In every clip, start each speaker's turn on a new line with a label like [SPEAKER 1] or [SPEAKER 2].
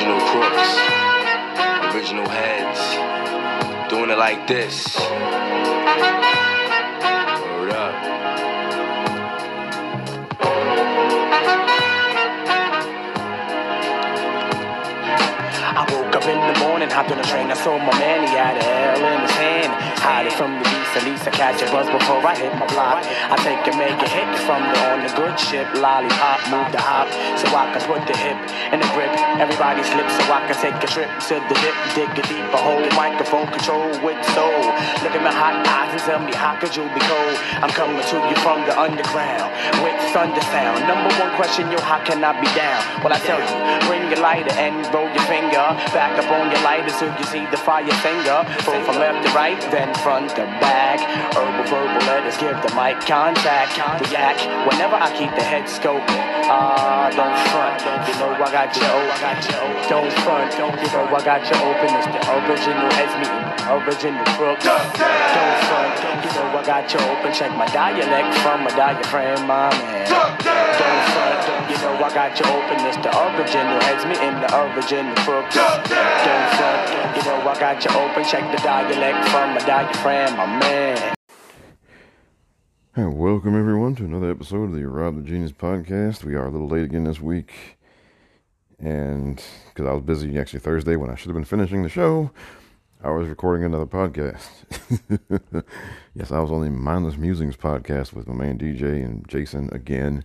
[SPEAKER 1] Original crooks, original heads, doing it like this. Up.
[SPEAKER 2] I woke up in the morning, hopped on a train, I saw my man, he had a L in his hand. Hide it from the beast, at least I catch a buzz before I hit my block. I take and make a hit from the on the good ship, lollipop, move the hop, so I can put the hip in the grip. Everybody slips so I can take a trip to the dip, dig a deeper hole, microphone control with soul. Look at my hot eyes and tell me how could you be cold? I'm coming to you from the underground with thunder sound. Number one question, yo, how can I be down? Well, I tell you, bring your lighter and roll your finger back up on your lighter so you see the fire finger. Go from left to right, then front to back. Herbal verbal letters give the mic contact. React whenever I keep the head scoping. Ah, don't front. You know I got you open. Don't front. You know I got you open. It's the original heads meeting. Original crooks. Don't front. You know I got you open. Check my dialect from my diaphragm, my man. Don't Got you open. It's the original heads meeting. The original front. You know I got you open. Check the dialect from my diaphragm, my man.
[SPEAKER 3] And welcome everyone to another episode of the Rob the Genius podcast. We are a little late again this week, and because I was busy actually Thursday when I should have been finishing the show, I was recording another podcast. yes, I was on the Mindless Musings podcast with my man DJ and Jason again.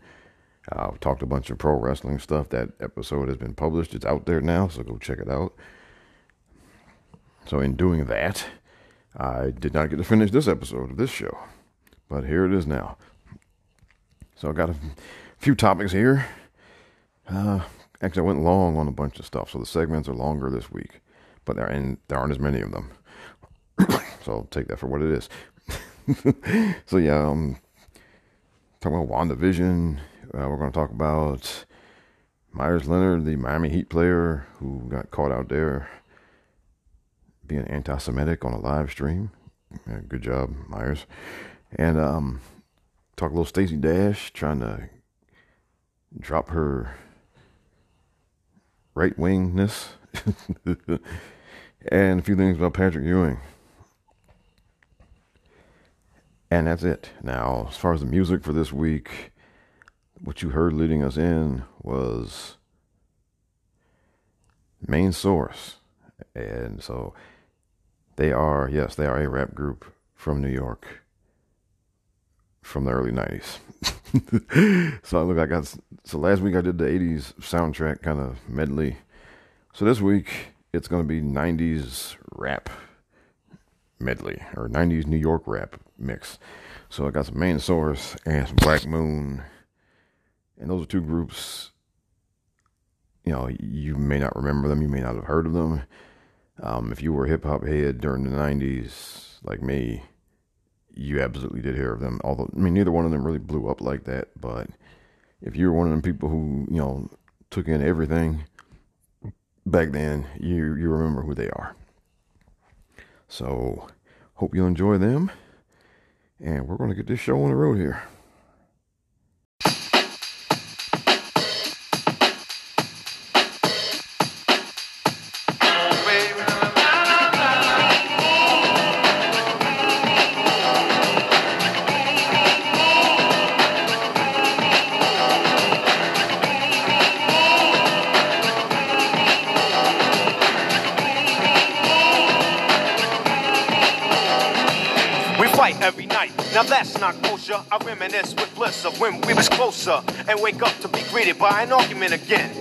[SPEAKER 3] We talked a bunch of pro wrestling stuff. That episode has been published. It's out there now, so go check it out. So in doing that, I did not get to finish this episode of this show. But here it is now. So I got a few topics here. Uh, actually, I went long on a bunch of stuff, so the segments are longer this week, but there and there aren't as many of them. so I'll take that for what it is. so yeah, um, talking about WandaVision. Uh, we're going to talk about Myers Leonard, the Miami Heat player who got caught out there being anti-Semitic on a live stream. Yeah, good job, Myers and um, talk a little Stacey Dash trying to drop her right wingness, and a few things about Patrick Ewing. And that's it. Now, as far as the music for this week, what you heard leading us in was Main Source. And so they are, yes, they are a rap group from New York from the early 90s. so I look, I got so last week I did the 80s soundtrack kind of medley. So this week it's going to be 90s rap medley or 90s New York rap mix. So I got some Main Source and some Black Moon. And those are two groups you know, you may not remember them, you may not have heard of them. Um, if you were a hip hop head during the 90s like me, you absolutely did hear of them. Although, I mean, neither one of them really blew up like that. But if you were one of them people who, you know, took in everything back then, you you remember who they are. So, hope you enjoy them. And we're going to get this show on the road here.
[SPEAKER 4] Reminisce with bliss of when we was closer and wake up to be greeted by an argument again.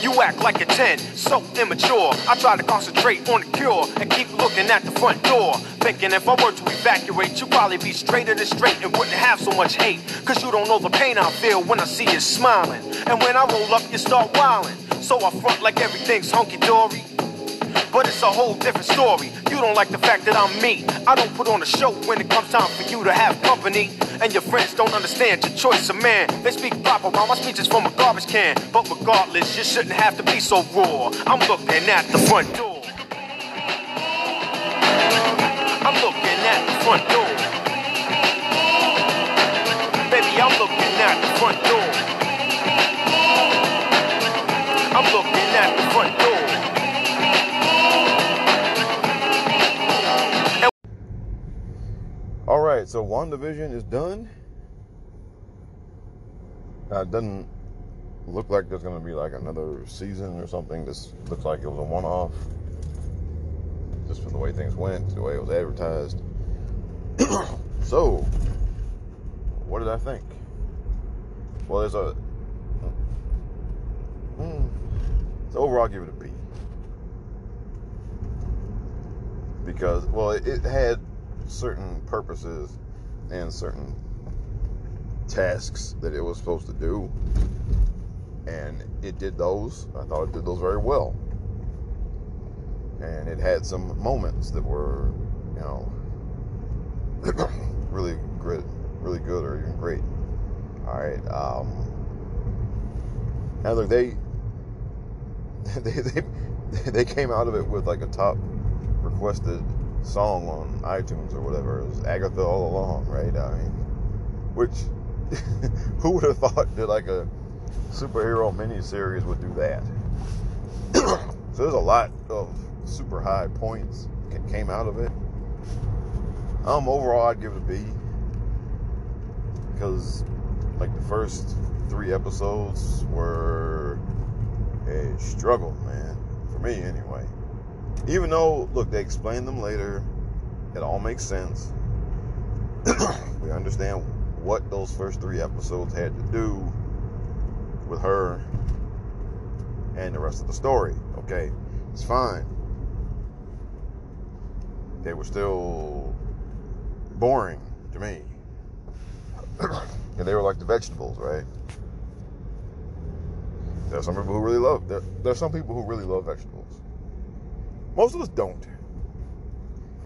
[SPEAKER 4] You act like a 10, so immature. I try to concentrate on the cure and keep looking at the front door. Thinking if I were to evacuate, you'd probably be straighter than straight and wouldn't have so much hate. Cause you don't know the pain I feel when I see you smiling. And when I roll up, you start wilding. So I front like everything's hunky dory. But it's a whole different story. You don't like the fact that I'm me. I don't put on a show when it comes time for you to have company. And your friends don't understand your choice of man. They speak proper while my speech is from a garbage can. But regardless, you shouldn't have to be so raw. I'm looking at the front door. I'm looking at the front door. Baby, I'm looking at the front door.
[SPEAKER 3] So WandaVision is done. Uh, it doesn't look like there's going to be like another season or something. This looks like it was a one-off, just from the way things went, the way it was advertised. so, what did I think? Well, there's a. Hmm, so overall, I'll give it a B. Because, well, it, it had certain purposes and certain tasks that it was supposed to do. And it did those. I thought it did those very well. And it had some moments that were, you know, really great, really good or even great. All right. Um, and look, they, they, they, they came out of it with like a top requested song on iTunes or whatever. It was Agatha all along, right? I mean, which who would have thought that like a superhero miniseries would do that? so there's a lot of super high points that came out of it. Um, overall, I'd give it a B because like the first three episodes were a struggle, man, for me anyway. Even though, look, they explain them later, it all makes sense. we understand what those first three episodes had to do with her and the rest of the story. Okay, it's fine. They were still boring to me. and they were like the vegetables, right? There are some people who really love. There, there are some people who really love vegetables. Most of us don't.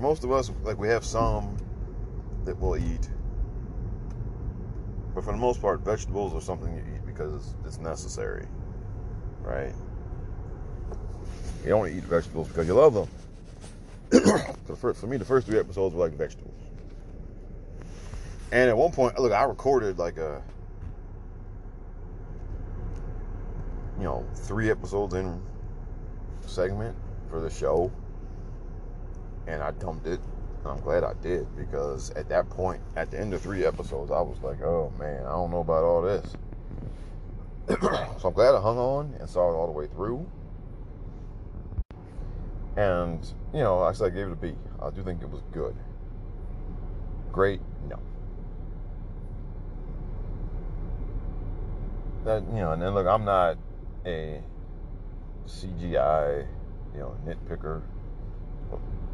[SPEAKER 3] Most of us, like, we have some that we'll eat. But for the most part, vegetables are something you eat because it's necessary, right? You don't eat vegetables because you love them. for, for me, the first three episodes were like vegetables. And at one point, look, I recorded like a, you know, three episodes in segment for the show. And I dumped it. I'm glad I did because at that point, at the end of three episodes, I was like, oh man, I don't know about all this. so I'm glad I hung on and saw it all the way through. And, you know, I said I gave it a B. I do think it was good. Great? No. That, you know, and then look, I'm not a CGI, you know, nitpicker.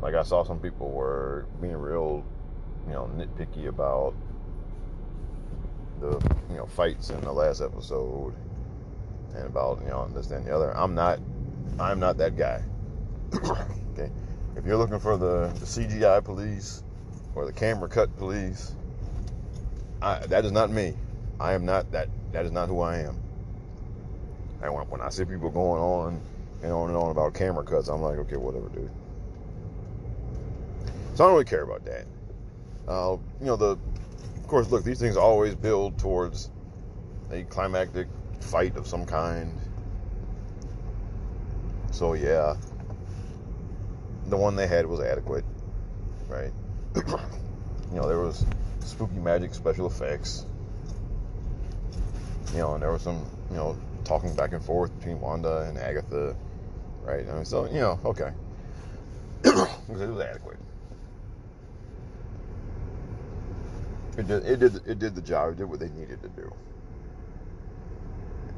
[SPEAKER 3] Like I saw some people were being real, you know, nitpicky about the, you know, fights in the last episode and about, you know, this and the other. I'm not, I'm not that guy. okay. If you're looking for the, the CGI police or the camera cut police, I, that is not me. I am not that. That is not who I am. And when, when I see people going on and on and on about camera cuts, I'm like, okay, whatever, dude. So I don't really care about that. Uh, you know, the of course, look, these things always build towards a climactic fight of some kind. So yeah, the one they had was adequate, right? you know, there was spooky magic special effects. You know, and there was some, you know, talking back and forth between Wanda and Agatha, right? I mean, so you know, okay, because it was adequate. It did, it did, it did the job. It did what they needed to do,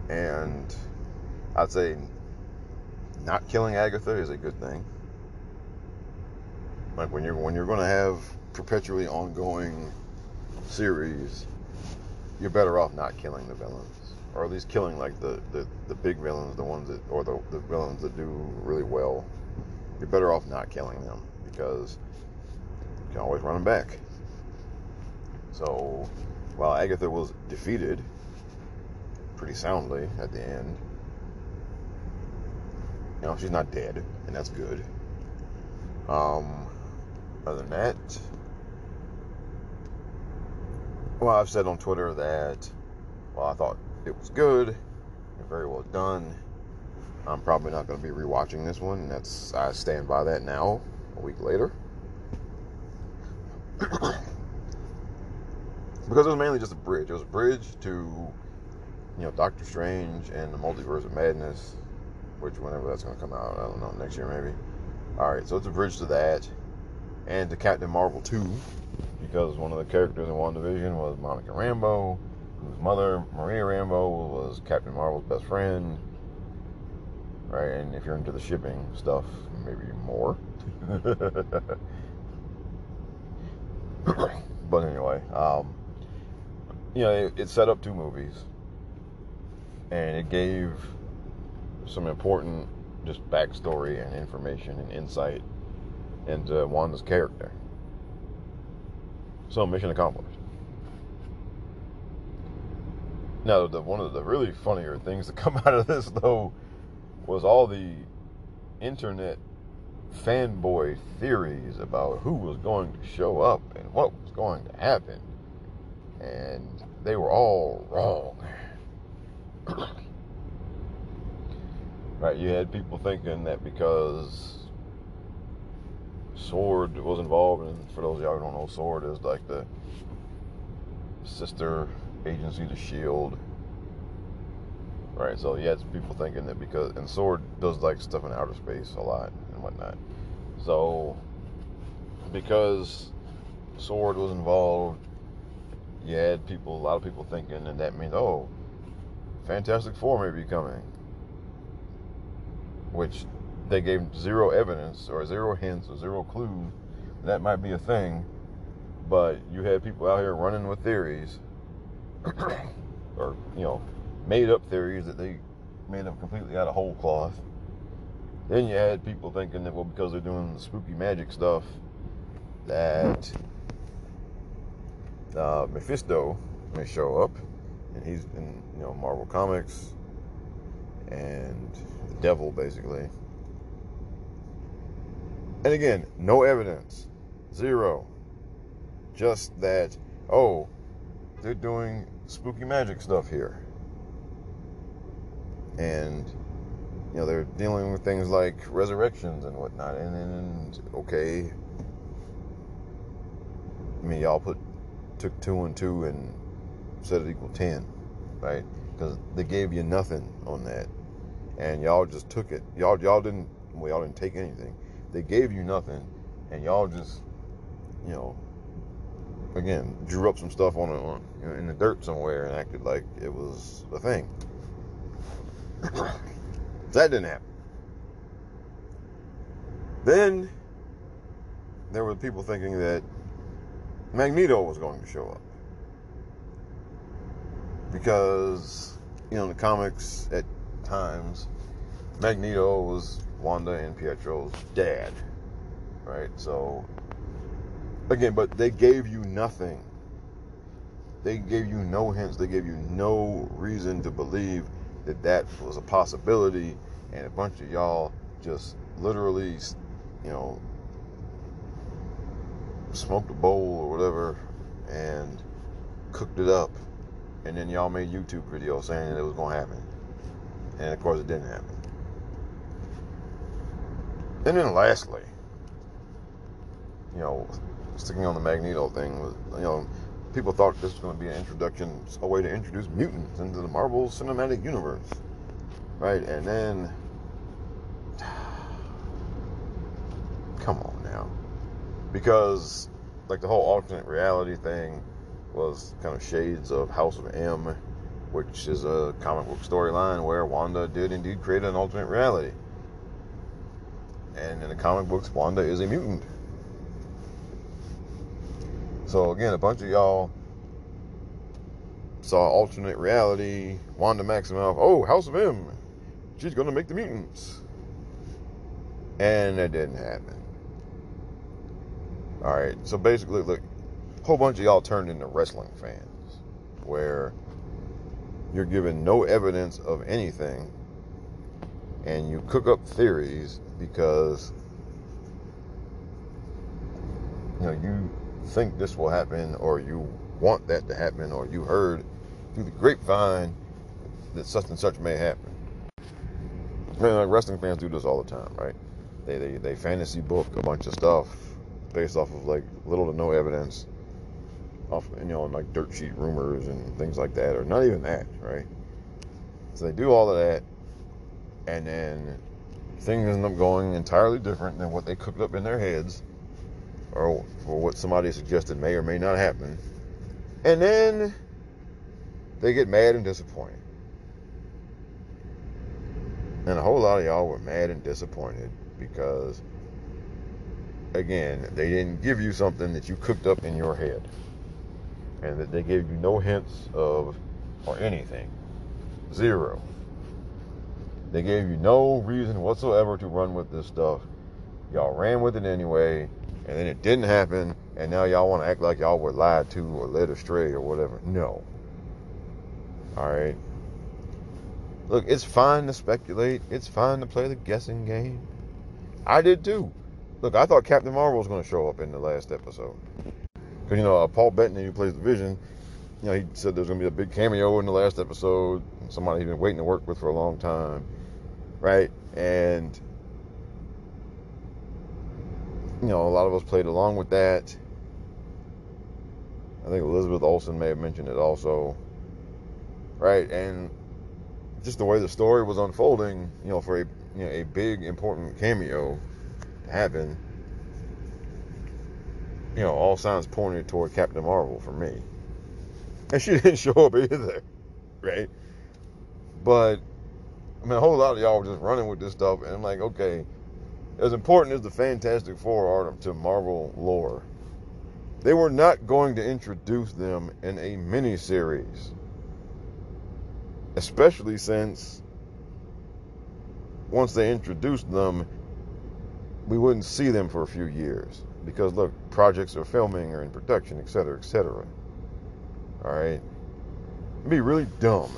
[SPEAKER 3] and I'd say not killing Agatha is a good thing. Like when you're when you're going to have perpetually ongoing series, you're better off not killing the villains, or at least killing like the the, the big villains, the ones that or the, the villains that do really well. You're better off not killing them because you can always run them back. So while Agatha was defeated pretty soundly at the end, you know she's not dead, and that's good. Um, other than that, well, I've said on Twitter that, well, I thought it was good very well done. I'm probably not going to be rewatching this one. That's I stand by that now. A week later. because it was mainly just a bridge. It was a bridge to, you know, Doctor Strange and the Multiverse of Madness, which whenever that's going to come out, I don't know, next year maybe. All right, so it's a bridge to that, and to Captain Marvel 2, because one of the characters in WandaVision was Monica Rambeau, whose mother, Maria Rambeau, was Captain Marvel's best friend. Right, and if you're into the shipping stuff, maybe more. but anyway, um, you know, it, it set up two movies, and it gave some important just backstory and information and insight into Wanda's character. So mission accomplished. Now, the, one of the really funnier things to come out of this, though, was all the internet fanboy theories about who was going to show up and what was going to happen. And they were all wrong. right, you had people thinking that because Sword was involved, and for those of y'all who don't know, Sword is like the sister agency to Shield. Right, so yeah, had people thinking that because and Sword does like stuff in outer space a lot and whatnot. So because Sword was involved, you had people a lot of people thinking and that means oh Fantastic Four may be coming. Which they gave zero evidence or zero hints or zero clue that might be a thing. But you had people out here running with theories or, you know, made up theories that they made up completely out of whole cloth. Then you had people thinking that, well, because they're doing the spooky magic stuff, that uh, Mephisto may show up, and he's in, you know, Marvel Comics, and the devil, basically. And again, no evidence. Zero. Just that, oh, they're doing spooky magic stuff here. And, you know, they're dealing with things like resurrections and whatnot. And then, okay, I mean, y'all put, took two and two and said it equal 10, right? Because they gave you nothing on that. And y'all just took it. Y'all, y'all didn't, well, y'all didn't take anything they gave you nothing, and y'all just, you know, again, drew up some stuff on, on you know, in the dirt somewhere and acted like it was a thing. that didn't happen. Then there were people thinking that Magneto was going to show up because you know in the comics at times Magneto was Wanda and Pietro's dad, right? So, again, but they gave you nothing. They gave you no hints. They gave you no reason to believe that that was a possibility. And a bunch of y'all just literally, you know, smoked a bowl or whatever and cooked it up. And then y'all made YouTube videos saying that it was going to happen. And of course, it didn't happen. And then lastly, you know, sticking on the Magneto thing, you know, people thought this was going to be an introduction, a way to introduce mutants into the Marvel Cinematic Universe, right? And then, come on now, because like the whole alternate reality thing was kind of shades of House of M, which is a comic book storyline where Wanda did indeed create an alternate reality. And in the comic books, Wanda is a mutant. So again, a bunch of y'all saw alternate reality, Wanda Maximoff, oh, House of M, she's gonna make the mutants. And that didn't happen. Alright, so basically, look, a whole bunch of y'all turned into wrestling fans, where you're given no evidence of anything, and you cook up theories because you know you think this will happen or you want that to happen or you heard through the grapevine that such and such may happen. I mean, like wrestling fans do this all the time, right? They, they they fantasy book a bunch of stuff based off of like little to no evidence, off, you know, like dirt sheet rumors and things like that, or not even that, right? So they do all of that, and then things end up going entirely different than what they cooked up in their heads, or, or what somebody suggested may or may not happen. And then they get mad and disappointed. And a whole lot of y'all were mad and disappointed because, again, they didn't give you something that you cooked up in your head. And that they gave you no hints of, or anything. Zero. They gave you no reason whatsoever to run with this stuff. Y'all ran with it anyway, and then it didn't happen, and now y'all want to act like y'all were lied to or led astray or whatever. No. Alright? Look, it's fine to speculate. It's fine to play the guessing game. I did too. Look, I thought Captain Marvel was going to show up in the last episode. Because, you know, uh, Paul Bettany, who plays the Vision, you know, he said there's going to be a big cameo in the last episode. Somebody he's been waiting to work with for a long time. Right? And, you know, a lot of us played along with that. I think Elizabeth Olsen may have mentioned it also. Right? And just the way the story was unfolding, you know, for a you know a big important cameo to happen, you know, all signs pointed toward Captain Marvel for me. And she didn't show up either, right? But I mean, a whole lot of y'all were just running with this stuff, and I'm like, okay, as important as the Fantastic Four are to Marvel lore, they were not going to introduce them in a mini series especially since once they introduced them, we wouldn't see them for a few years because look, projects are filming or in production, et cetera, et cetera. All right, it'd be really dumb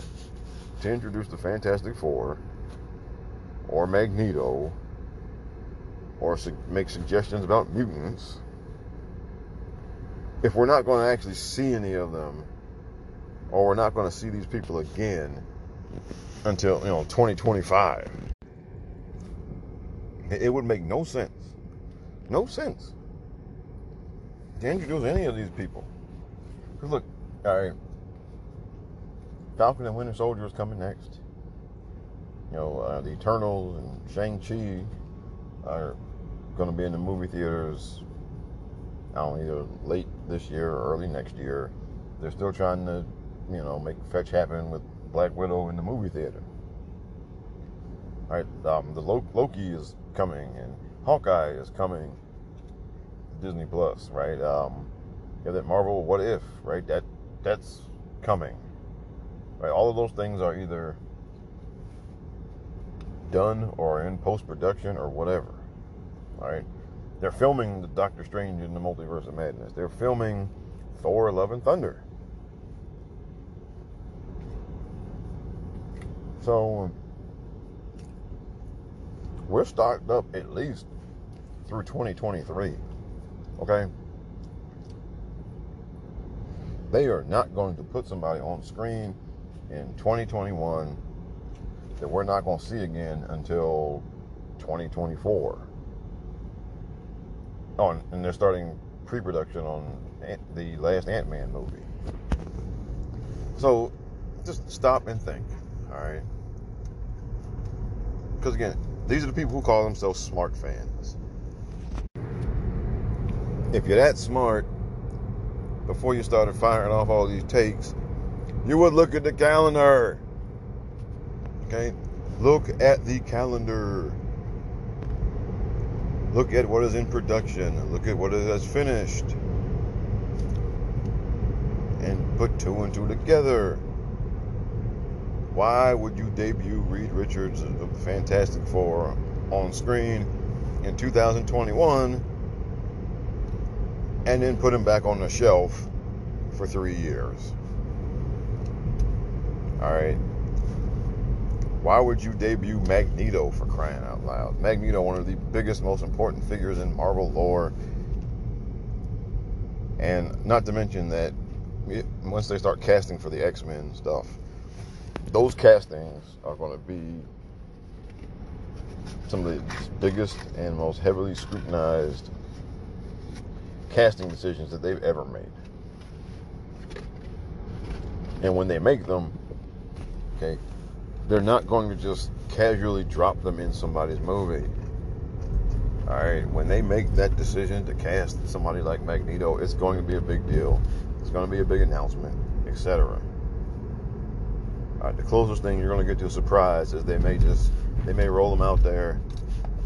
[SPEAKER 3] to introduce the Fantastic Four or Magneto or su- make suggestions about mutants if we're not going to actually see any of them or we're not going to see these people again until you know 2025 it would make no sense. No sense. To introduce any of these people. Because look all right. Falcon and winter soldier is coming next. You know uh, the eternals and shang-chi are going to be in the movie theaters i don't know either late this year or early next year they're still trying to you know, make fetch happen with Black Widow in the movie theater. All right, um, the Loki is coming, and Hawkeye is coming. Disney Plus, right? Um, you have that Marvel What If, right? That that's coming, right? All of those things are either done or in post production or whatever, right? They're filming the Doctor Strange in the Multiverse of Madness. They're filming Thor: Love and Thunder. So we're stocked up at least through 2023. Okay? They are not going to put somebody on screen in 2021 that we're not going to see again until 2024. Oh, and they're starting pre-production on the last Ant-Man movie. So just stop and think. All right. Because again, these are the people who call themselves smart fans. If you're that smart, before you started firing off all these takes, you would look at the calendar. Okay? Look at the calendar. Look at what is in production. Look at what is finished. And put two and two together. Why would you debut Reed Richards of the Fantastic Four on screen in 2021 and then put him back on the shelf for three years? All right. Why would you debut Magneto for crying out loud? Magneto, one of the biggest, most important figures in Marvel lore. And not to mention that once they start casting for the X Men stuff, those castings are going to be some of the biggest and most heavily scrutinized casting decisions that they've ever made. And when they make them, okay, they're not going to just casually drop them in somebody's movie. All right, when they make that decision to cast somebody like Magneto, it's going to be a big deal. It's going to be a big announcement, etc. All right, the closest thing you're going to get to a surprise is they may just they may roll them out there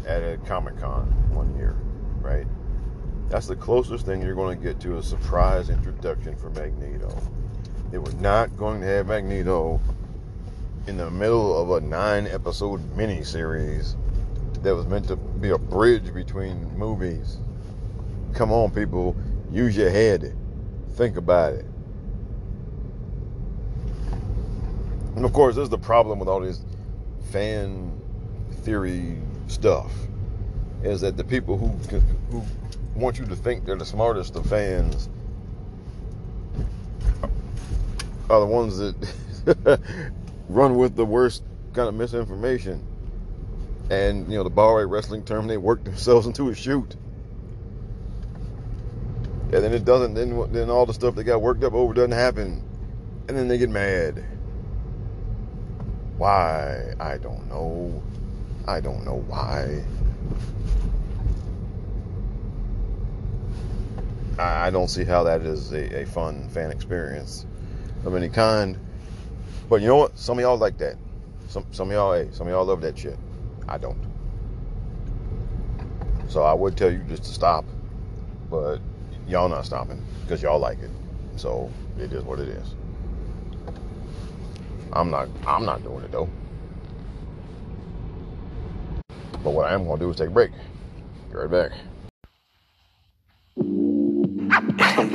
[SPEAKER 3] at a Comic Con one year, right? That's the closest thing you're going to get to a surprise introduction for Magneto. They were not going to have Magneto in the middle of a nine episode miniseries that was meant to be a bridge between movies. Come on, people, use your head. Think about it. And of course, there's the problem with all this fan theory stuff is that the people who who want you to think they're the smartest of fans are the ones that run with the worst kind of misinformation. And you know, the bar wrestling term, they work themselves into a shoot. And then it doesn't. Then then all the stuff they got worked up over doesn't happen, and then they get mad. Why? I don't know. I don't know why. I don't see how that is a, a fun fan experience of any kind. But you know what? Some of y'all like that. Some some of y'all, hey, some of y'all love that shit. I don't. So I would tell you just to stop, but y'all not stopping because y'all like it. So it is what it is. I'm not I'm not doing it though. But what I am gonna do is take a break. Be right back.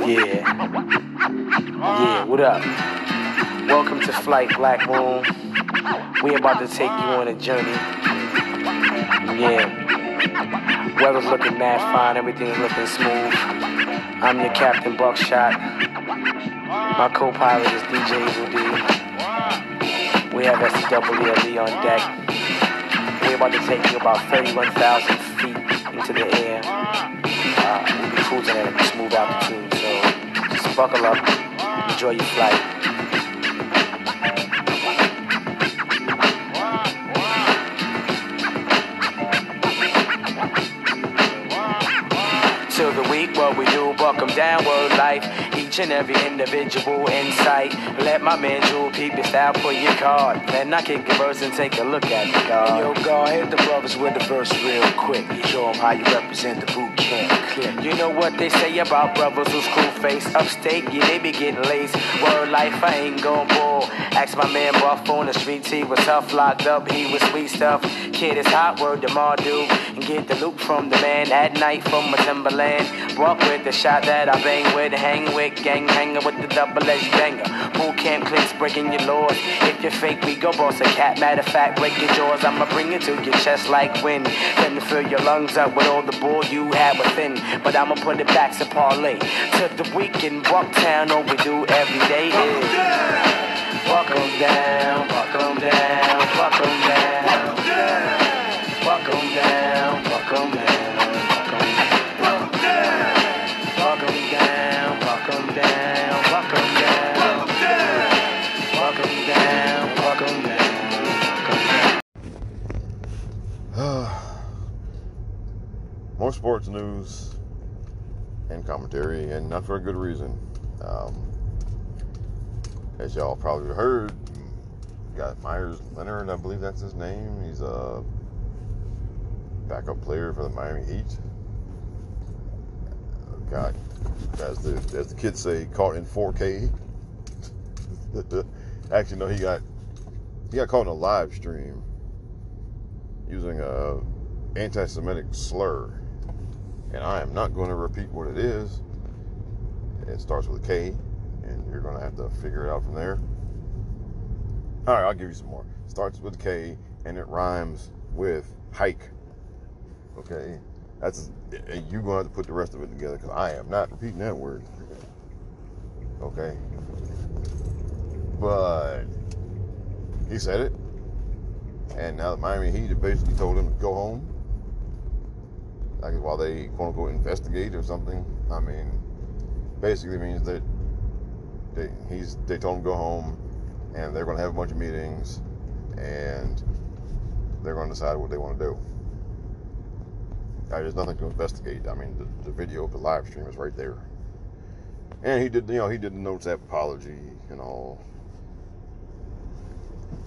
[SPEAKER 2] yeah. Yeah, what up? Welcome to Flight Black Moon. We about to take you on a journey. Yeah. Weather's looking mad fine, everything's looking smooth. I'm your Captain Buckshot. My co-pilot is DJ Evil We have SCWLE on deck. We're about to take you about 31,000 feet into the air. Uh, we'll be cruising at a smooth altitude, so just buckle up, enjoy your flight. What we do, buck 'em down, word life. Each and every individual insight. Let my man Jewel peep your style, pull your card. Then I kick a verse and take a look at the card. Yo, go hit the brothers with the verse real quick. Show 'em how you represent the boot camp You know what they say about brothers who's cool face upstate, yeah, they be getting lazy. Word life, I ain't gon' bull. Ask my man Buff on the streets, he was tough, locked up, he was sweet stuff. Kid is hot, word to Mardu. And get the loot from the man at night from my Timberland. Walk with the shot that I bang with, hang with, gang hanging with the double edged banger. Boot camp clicks breaking your laws. If you're fake, we go boss a cat. Matter of fact, break your jaws. I'ma bring it to your chest like wind. Then fill your lungs up with all the bull you have within. But I'ma put it back to parlay. To the weekend, Bucktown, all we do every day is. Walk 'em down, walk 'em down, walk 'em down.
[SPEAKER 3] Sports news and commentary, and not for a good reason. Um, as y'all probably heard, got Myers Leonard, I believe that's his name. He's a backup player for the Miami Heat. Got, as the as the kids say, caught in 4K. Actually, no, he got he got caught in a live stream using a anti-Semitic slur, and I am not going to repeat what it is. It starts with a K, and you're going to have to figure it out from there. All right, I'll give you some more. Starts with K, and it rhymes with hike. Okay, that's you're going to have to put the rest of it together because I am not repeating that word. Okay, but he said it, and now the Miami Heat basically told him to go home. Like while they quote unquote investigate or something. I mean, basically means that they, he's they told him to go home, and they're going to have a bunch of meetings, and they're going to decide what they want to do. There's nothing to investigate. I mean, the, the video of the live stream is right there. And he did, you know, he did notes app apology and all.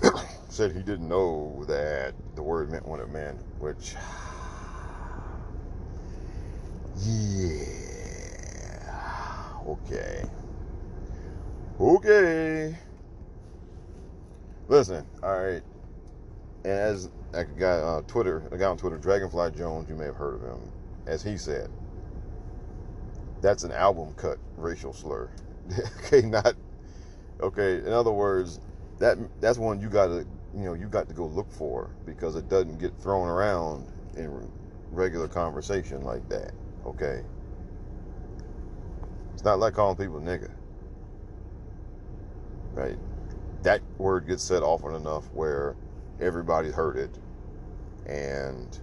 [SPEAKER 3] Said he didn't know that the word meant what it meant, which, yeah, okay, okay. Listen, all right. And as a guy on uh, Twitter, a guy on Twitter, Dragonfly Jones, you may have heard of him, as he said, that's an album cut racial slur. okay, not okay. In other words, that that's one you got to you know you got to go look for because it doesn't get thrown around in regular conversation like that. Okay, it's not like calling people nigga, right? That word gets said often enough where everybody heard it and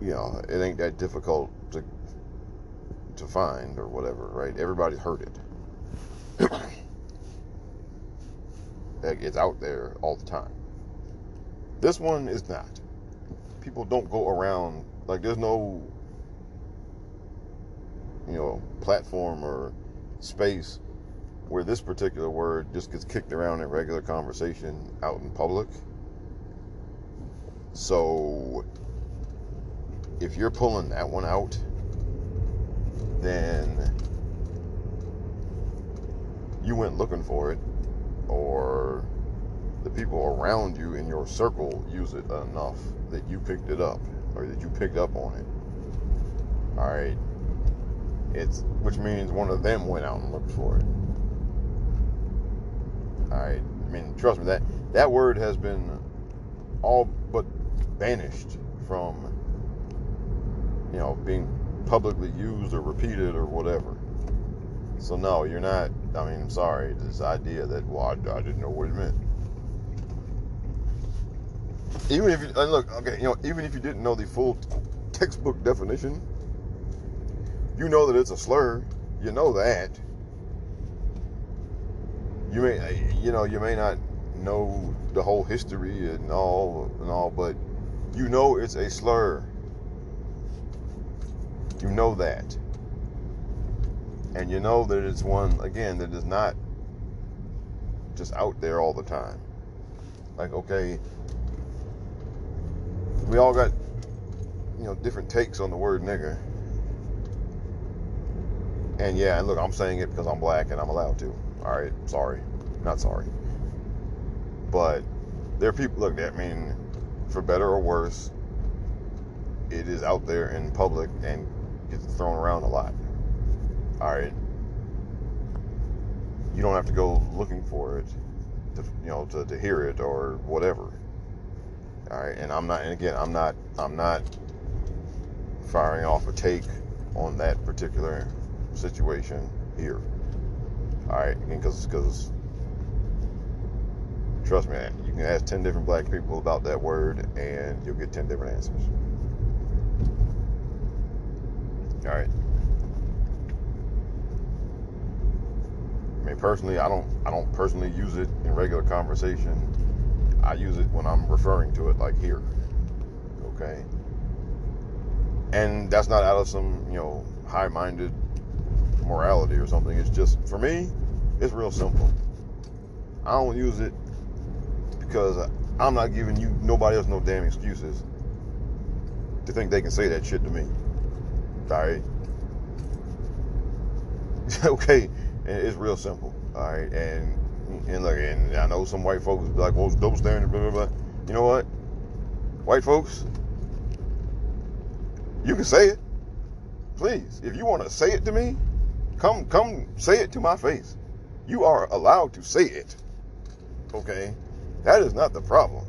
[SPEAKER 3] you know, it ain't that difficult to to find or whatever, right? Everybody's heard it. it's out there all the time. This one is not. People don't go around like there's no you know platform or space where this particular word just gets kicked around in regular conversation out in public. So if you're pulling that one out, then you went looking for it, or the people around you in your circle use it enough that you picked it up, or that you picked up on it. All right. It's which means one of them went out and looked for it. All right. I mean, trust me that that word has been all but banished from you know, being publicly used or repeated or whatever. So no, you're not. I mean, I'm sorry. This idea that well, I, I didn't know what it meant. Even if you uh, look, okay, you know, even if you didn't know the full textbook definition, you know that it's a slur. You know that. You may, uh, you know, you may not know the whole history and all and all, but you know it's a slur. You know that. And you know that it's one, again, that is not just out there all the time. Like, okay, we all got, you know, different takes on the word nigger. And yeah, and look, I'm saying it because I'm black and I'm allowed to. All right, sorry. Not sorry. But there are people, look, I mean, for better or worse, it is out there in public and gets thrown around a lot. All right. You don't have to go looking for it, to, you know, to, to hear it or whatever. All right. And I'm not, and again, I'm not, I'm not firing off a take on that particular situation here. All right. Because, because trust me, you can ask 10 different black people about that word and you'll get 10 different answers. All right. I mean, personally, I don't, I don't personally use it in regular conversation. I use it when I'm referring to it, like here. Okay. And that's not out of some, you know, high-minded morality or something. It's just for me, it's real simple. I don't use it because I'm not giving you nobody else no damn excuses to think they can say that shit to me. All right. okay, and it's real simple. All right, and and look, and I know some white folks be like, "Well, it's double standard." Blah blah blah. You know what? White folks, you can say it, please. If you want to say it to me, come come say it to my face. You are allowed to say it. Okay, that is not the problem.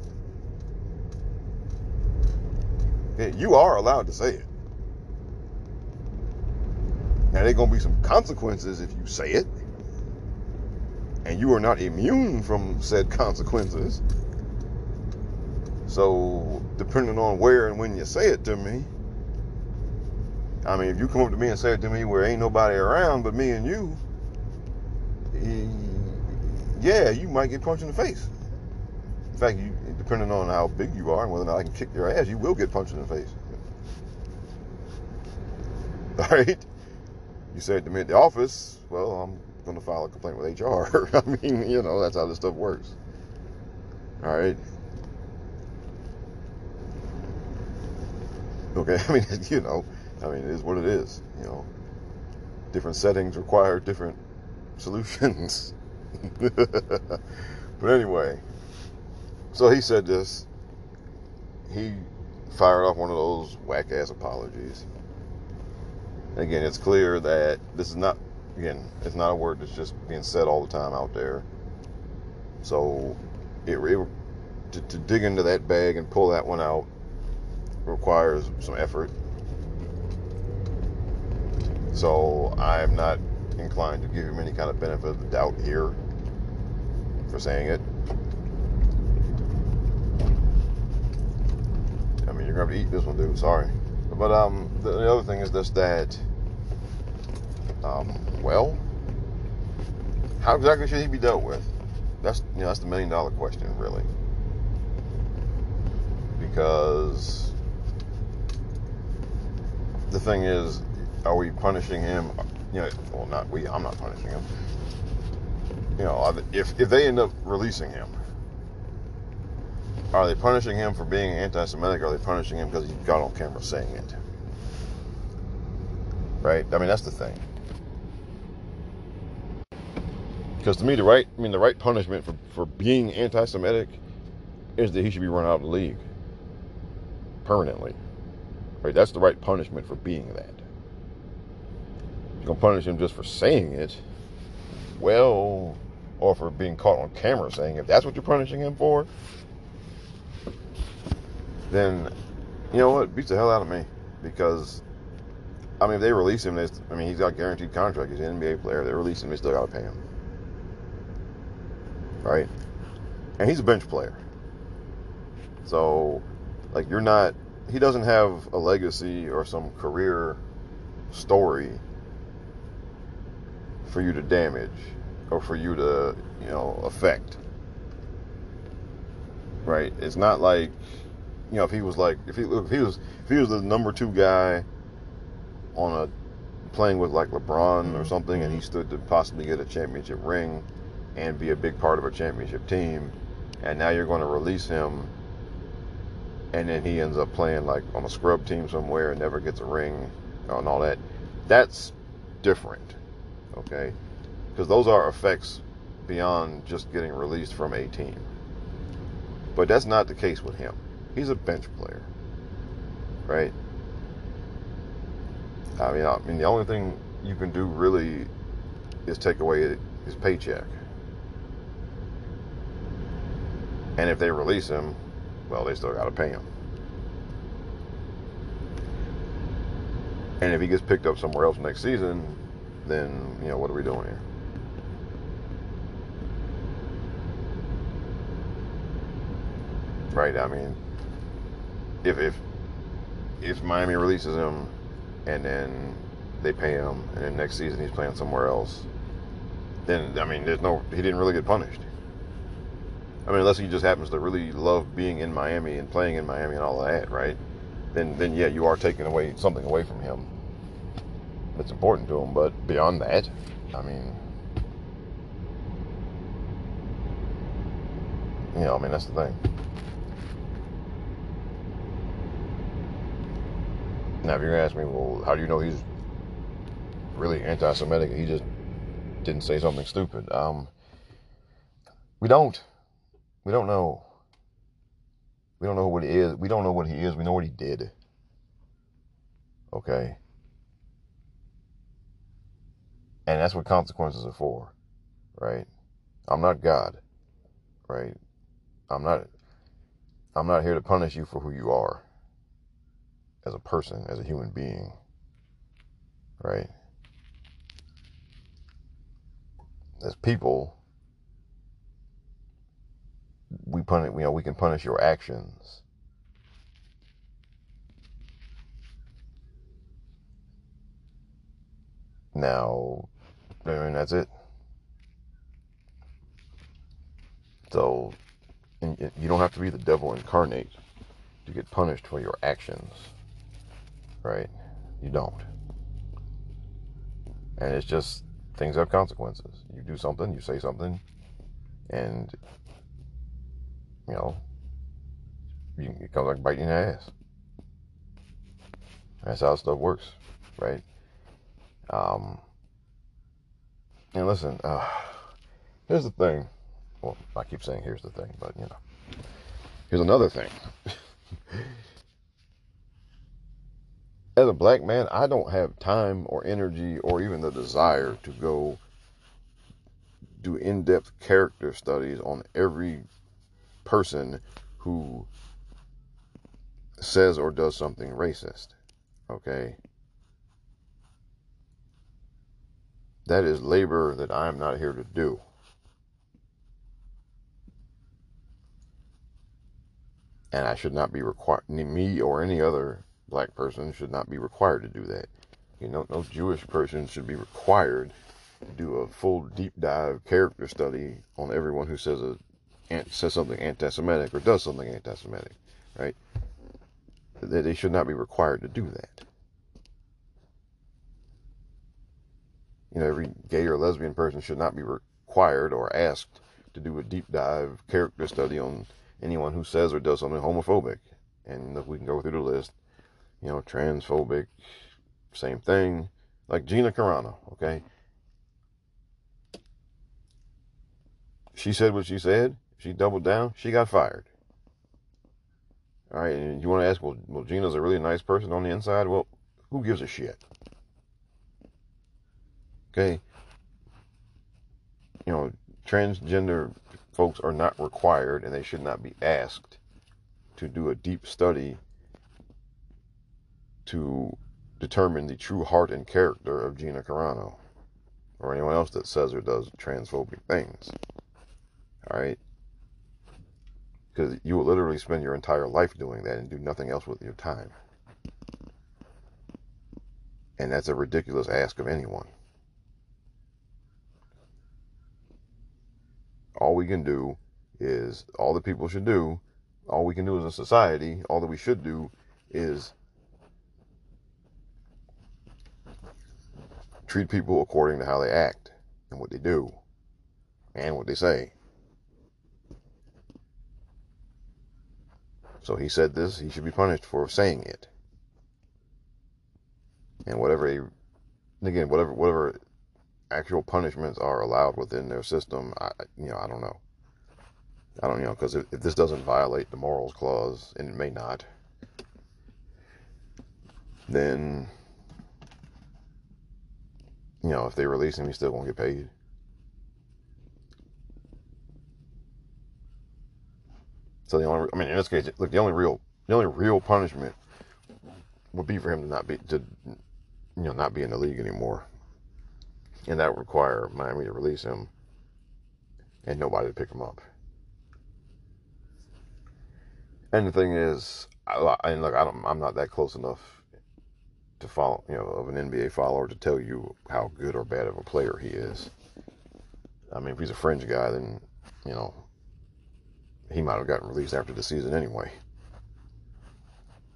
[SPEAKER 3] Okay, you are allowed to say it. Now, there going to be some consequences if you say it, and you are not immune from said consequences. So, depending on where and when you say it to me, I mean, if you come up to me and say it to me where ain't nobody around but me and you, eh, yeah, you might get punched in the face. In fact, you, depending on how big you are and whether or not I can kick your ass, you will get punched in the face. All right? You say it to me at the office, well, I'm going to file a complaint with HR. I mean, you know, that's how this stuff works. All right? Okay, I mean, you know, I mean, it is what it is. You know, different settings require different solutions. but anyway, so he said this. He fired off one of those whack ass apologies. Again, it's clear that this is not, again, it's not a word that's just being said all the time out there. So, it, it to, to dig into that bag and pull that one out requires some effort. So I am not inclined to give him any kind of benefit of the doubt here for saying it. I mean, you're gonna have to eat this one, dude. Sorry, but um, the, the other thing is this that um, well, how exactly should he be dealt with? That's you know that's the million dollar question, really, because the thing is, are we punishing him? You know, well, not we. I'm not punishing him. You know, if if they end up releasing him, are they punishing him for being anti-Semitic? Are they punishing him because he got on camera saying it? Right. I mean, that's the thing. Because to me, the right, I mean, the right punishment for, for being anti-Semitic is that he should be run out of the league permanently. Right? That's the right punishment for being that. You're gonna punish him just for saying it, well, or for being caught on camera saying. If that's what you're punishing him for, then you know what? Beats the hell out of me because I mean, if they release him, I mean, he's got a guaranteed contract. He's an NBA player. They release him, they still got to pay him, right? And he's a bench player, so like you're not he doesn't have a legacy or some career story for you to damage or for you to, you know, affect. Right? It's not like, you know, if he was like, if he, if he was, if he was the number two guy on a playing with like LeBron or something, and he stood to possibly get a championship ring and be a big part of a championship team, and now you're going to release him and then he ends up playing like on a scrub team somewhere and never gets a ring and all that. That's different, okay? Because those are effects beyond just getting released from a team. But that's not the case with him. He's a bench player, right? I mean, I mean, the only thing you can do really is take away his paycheck. And if they release him, well, they still got to pay him. And if he gets picked up somewhere else next season, then, you know, what are we doing here? Right? I mean, if if if Miami releases him and then they pay him and then next season he's playing somewhere else, then I mean, there's no he didn't really get punished. I mean, unless he just happens to really love being in Miami and playing in Miami and all that, right? Then, then yeah, you are taking away something away from him that's important to him. But beyond that, I mean, you know, I mean, that's the thing. Now, if you're gonna ask me, well, how do you know he's really anti-Semitic? He just didn't say something stupid. Um, we don't. We don't know. We don't know what he is. We don't know what he is. We know what he did. Okay. And that's what consequences are for, right? I'm not God, right? I'm not I'm not here to punish you for who you are as a person, as a human being. Right? As people, we punish, you know, we can punish your actions. Now, I mean, that's it. So, you don't have to be the devil incarnate to get punished for your actions, right? You don't. And it's just things have consequences. You do something, you say something, and you know, you, it comes like biting your ass. That's how stuff works, right? Um, and listen, uh, here's the thing. Well, I keep saying here's the thing, but you know, here's another thing. As a black man, I don't have time or energy or even the desire to go do in depth character studies on every person who says or does something racist. Okay? That is labor that I am not here to do. And I should not be required, me or any other black person should not be required to do that. You know, no Jewish person should be required to do a full deep dive character study on everyone who says a says something anti-Semitic or does something anti-Semitic, right? They should not be required to do that. You know, every gay or lesbian person should not be required or asked to do a deep dive character study on anyone who says or does something homophobic. And if we can go through the list, you know, transphobic, same thing, like Gina Carano, okay? She said what she said. She doubled down. She got fired. All right, and you want to ask, well, well, Gina's a really nice person on the inside. Well, who gives a shit? Okay. You know, transgender folks are not required and they should not be asked to do a deep study to determine the true heart and character of Gina Carano or anyone else that says or does transphobic things. All right? Because you will literally spend your entire life doing that and do nothing else with your time. And that's a ridiculous ask of anyone. all we can do is all the people should do, all we can do as a society, all that we should do is treat people according to how they act and what they do and what they say. So he said this, he should be punished for saying it. And whatever he, again, whatever, whatever actual punishments are allowed within their system, I, you know, I don't know. I don't you know because if, if this doesn't violate the morals clause, and it may not, then you know if they release him, he still won't get paid. So the only, I mean, in this case, look, the only real, the only real punishment would be for him to not be, to, you know, not be in the league anymore and that would require Miami to release him and nobody to pick him up. And the thing is, I, and look, I don't, I'm not that close enough to follow, you know, of an NBA follower to tell you how good or bad of a player he is. I mean, if he's a fringe guy, then you know he might have gotten released after the season anyway.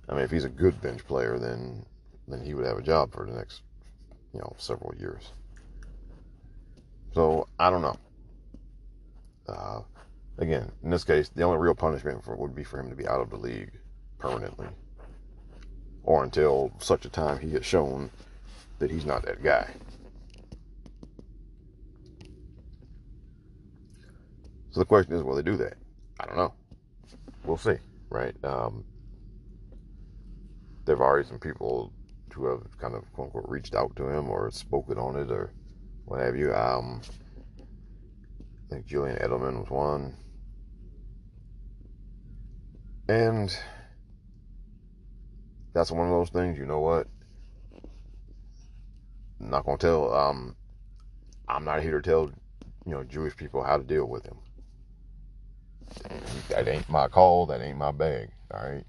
[SPEAKER 3] I mean, if he's a good bench player, then then he would have a job for the next, you know, several years. So I don't know. Uh, again, in this case, the only real punishment for would be for him to be out of the league permanently, or until such a time he has shown that he's not that guy. So the question is, will they do that? I don't know. We'll see, right? Um, there've already some people who have kind of quote unquote reached out to him or spoken on it or what have you. Um, I think Julian Edelman was one. And that's one of those things, you know what? I'm not gonna tell um I'm not here to tell, you know, Jewish people how to deal with him. That ain't my call, that ain't my bag, alright?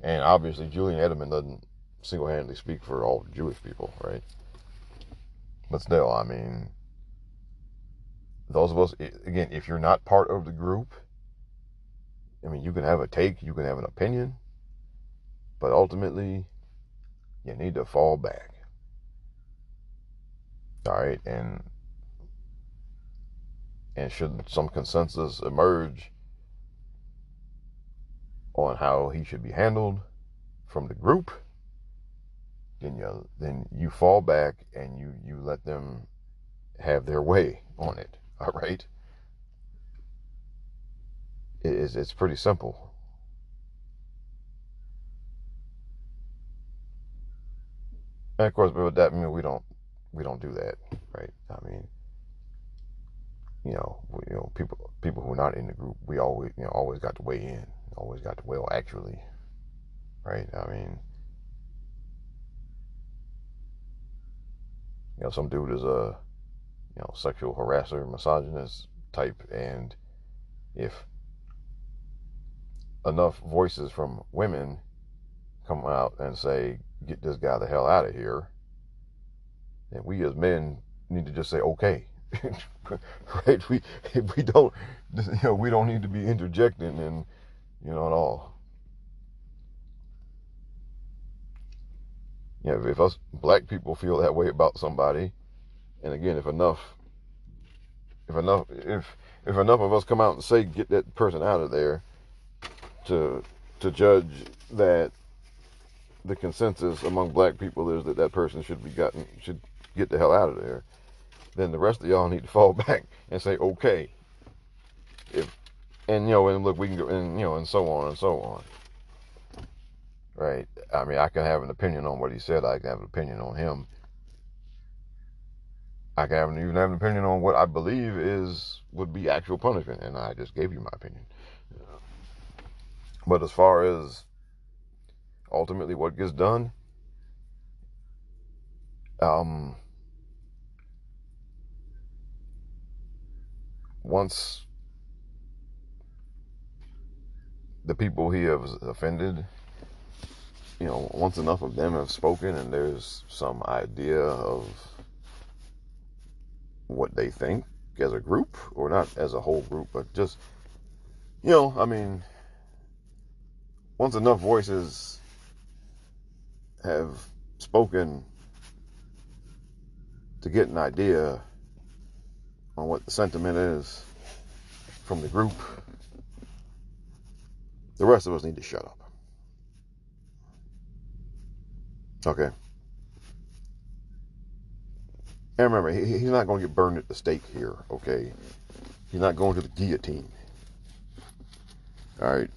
[SPEAKER 3] And obviously Julian Edelman doesn't single handedly speak for all Jewish people, right? But still, I mean, those of us, again, if you're not part of the group, I mean, you can have a take, you can have an opinion, but ultimately, you need to fall back. All right, and and should some consensus emerge on how he should be handled from the group, then you then you fall back and you you let them have their way on it. All right. It is it's pretty simple. And of course, but that I mean we don't we don't do that, right? I mean, you know, we, you know, people people who are not in the group, we always you know always got to weigh in, always got to will actually, right? I mean, you know, some dude is a you know sexual harasser, misogynist type, and if enough voices from women come out and say, "Get this guy the hell out of here," and we as men need to just say, "Okay." right? We we don't you know we don't need to be interjecting and you know at all. Yeah, if, if us black people feel that way about somebody, and again, if enough, if enough, if if enough of us come out and say get that person out of there, to to judge that the consensus among black people is that that person should be gotten should get the hell out of there then the rest of y'all need to fall back and say okay if and you know and look we can go and you know and so on and so on. Right? I mean i can have an opinion on what he said. I can have an opinion on him. I can have, even have an opinion on what i believe is would be actual punishment and i just gave you my opinion. But as far as ultimately what gets done, um, once the people he has offended, you know, once enough of them have spoken and there's some idea of what they think as a group, or not as a whole group, but just, you know, I mean, once enough voices have spoken to get an idea on what the sentiment is from the group, the rest of us need to shut up. Okay. And remember, he, he's not going to get burned at the stake here, okay? He's not going to the guillotine. All right.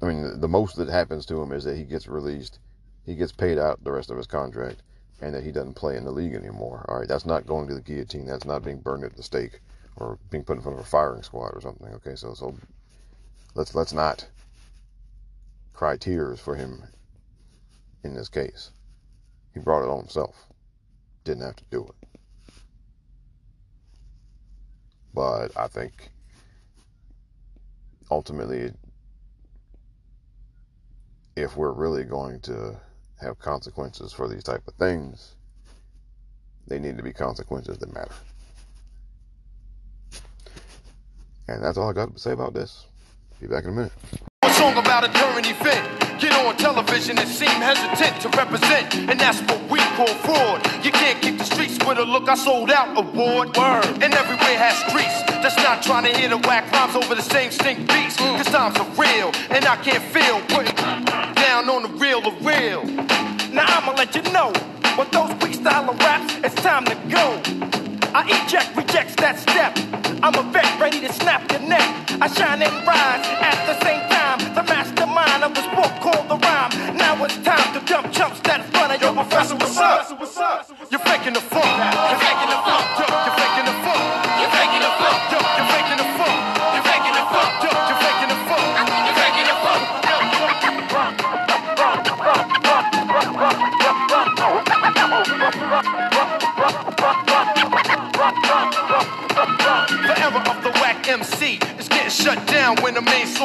[SPEAKER 3] I mean, the most that happens to him is that he gets released, he gets paid out the rest of his contract, and that he doesn't play in the league anymore. All right, that's not going to the guillotine. That's not being burned at the stake or being put in front of a firing squad or something. Okay, so so let's let's not cry tears for him in this case. He brought it on himself. Didn't have to do it. But I think ultimately if we're really going to have consequences for these type of things, they need to be consequences that matter. And that's all I got to say about this. Be back in a minute.
[SPEAKER 4] A song about a current event. Get on television and seem hesitant to represent, and that's what we call fraud. You can't keep the streets with a look I sold out award. Word. And everywhere has streets that's not trying to hear the whack rhymes over the same stink beats. Mm. Cause times are real, and I can't feel putting down on the real the real.
[SPEAKER 5] Now I'ma let you know, with those freestyle raps, it's time to go. I eject, rejects that step. I'm a vet ready to snap your neck. I shine and rise at the same time. The mastermind of this book called the rhyme. Now it's time to dump chumps that front of your professor. What's up?
[SPEAKER 4] You're faking the funk. You're faking the funk.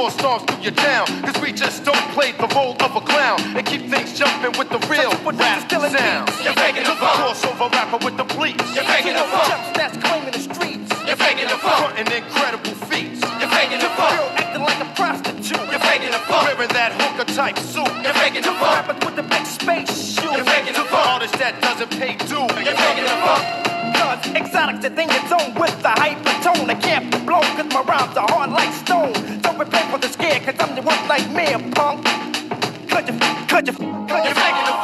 [SPEAKER 4] Source storms through your town. Cause we just don't play the role of a clown and keep things jumping with the real rap sound.
[SPEAKER 5] You're faking the funk.
[SPEAKER 4] Crossover rapper with the bleach.
[SPEAKER 5] You're faking the funk.
[SPEAKER 2] Jump that's claiming the streets.
[SPEAKER 5] You're faking the funk.
[SPEAKER 4] Frontin' incredible feats.
[SPEAKER 5] You're faking the funk.
[SPEAKER 2] Girl acting like a prostitute.
[SPEAKER 5] You're faking the funk.
[SPEAKER 4] Wearing that hooker type suit.
[SPEAKER 5] You're faking the funk.
[SPEAKER 2] Rappers with the big space shoes.
[SPEAKER 5] You're faking
[SPEAKER 4] To
[SPEAKER 5] the funk.
[SPEAKER 4] artist that doesn't pay due.
[SPEAKER 5] You're faking the funk.
[SPEAKER 2] Exotics that think it's on with the hypertone. I can't be blown cause my rhymes are hard like stone. Scare cause I'm the one punk.
[SPEAKER 5] You're
[SPEAKER 2] you,
[SPEAKER 5] faking the.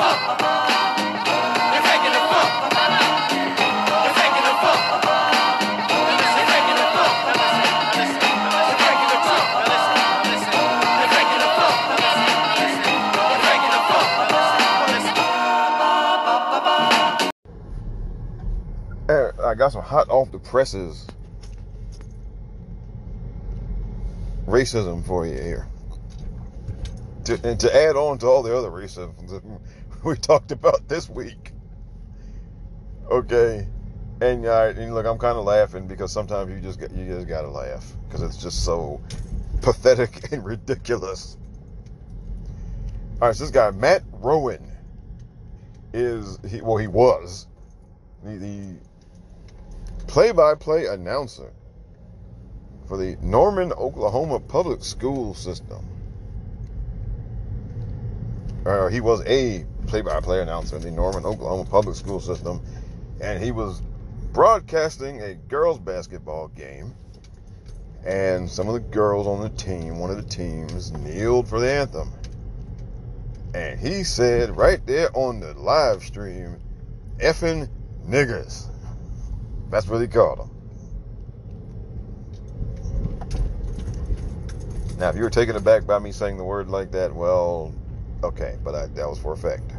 [SPEAKER 3] Eh, I got some hot off the presses racism for you here. To, and to add on to all the other racism we talked about this week. Okay. And, uh, and look, I'm kind of laughing because sometimes you just you just gotta laugh because it's just so pathetic and ridiculous. All right, so this guy Matt Rowan is he, well he was the, the play-by-play announcer for the Norman, Oklahoma public school system. Or he was a play-by-play announcer in the Norman, Oklahoma public school system, and he was broadcasting a girls' basketball game. And some of the girls on the team, one of the teams, kneeled for the anthem. And he said right there on the live stream, effing niggers. That's what he called them. Now, if you were taken aback by me saying the word like that, well, okay, but I, that was for effect.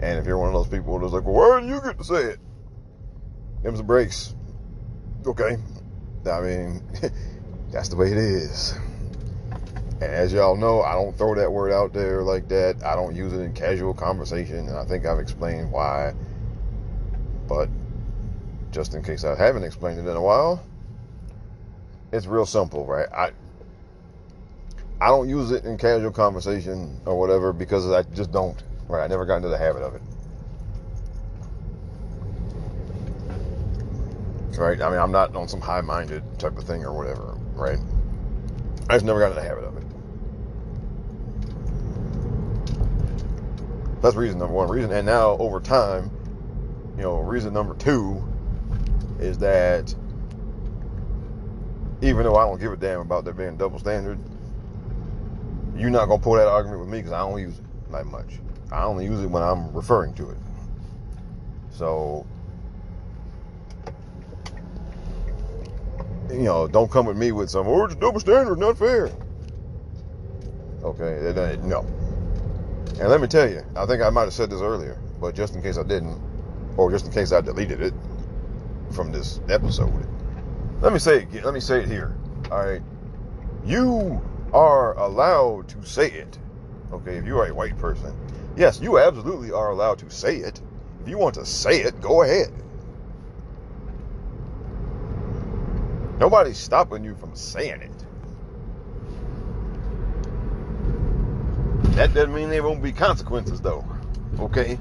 [SPEAKER 3] And if you're one of those people that's like, well, where do you get to say it? Them's the breaks. Okay. I mean, that's the way it is. And as y'all know, I don't throw that word out there like that. I don't use it in casual conversation, and I think I've explained why. But just in case I haven't explained it in a while, it's real simple, right? I I don't use it in casual conversation or whatever because I just don't. Right? I never got into the habit of it. Right? I mean, I'm not on some high-minded type of thing or whatever, right? I just never got into the habit of it. That's reason number one. Reason, and now over time, you know, reason number two is that even though I don't give a damn about there being double standard, you're not gonna pull that argument with me because I don't use it that much. I only use it when I'm referring to it. So, you know, don't come with me with some, oh, it's double standard, not fair. Okay, no. And let me tell you, I think I might have said this earlier, but just in case I didn't, or just in case I deleted it from this episode, let me say it. Let me say it here. All right. You are allowed to say it. Okay, if you are a white person. Yes, you absolutely are allowed to say it. If you want to say it, go ahead. Nobody's stopping you from saying it. That doesn't mean there won't be consequences, though. Okay?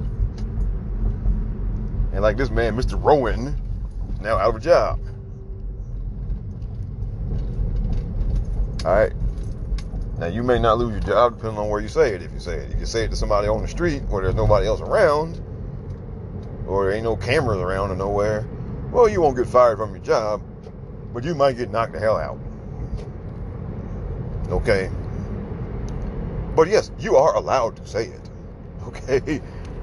[SPEAKER 3] And like this man, Mr. Rowan, now out of a job. All right. Now you may not lose your job depending on where you say it. If you say it, if you say it to somebody on the street where there's nobody else around, or there ain't no cameras around or nowhere, well, you won't get fired from your job, but you might get knocked the hell out. Okay. But yes, you are allowed to say it. Okay.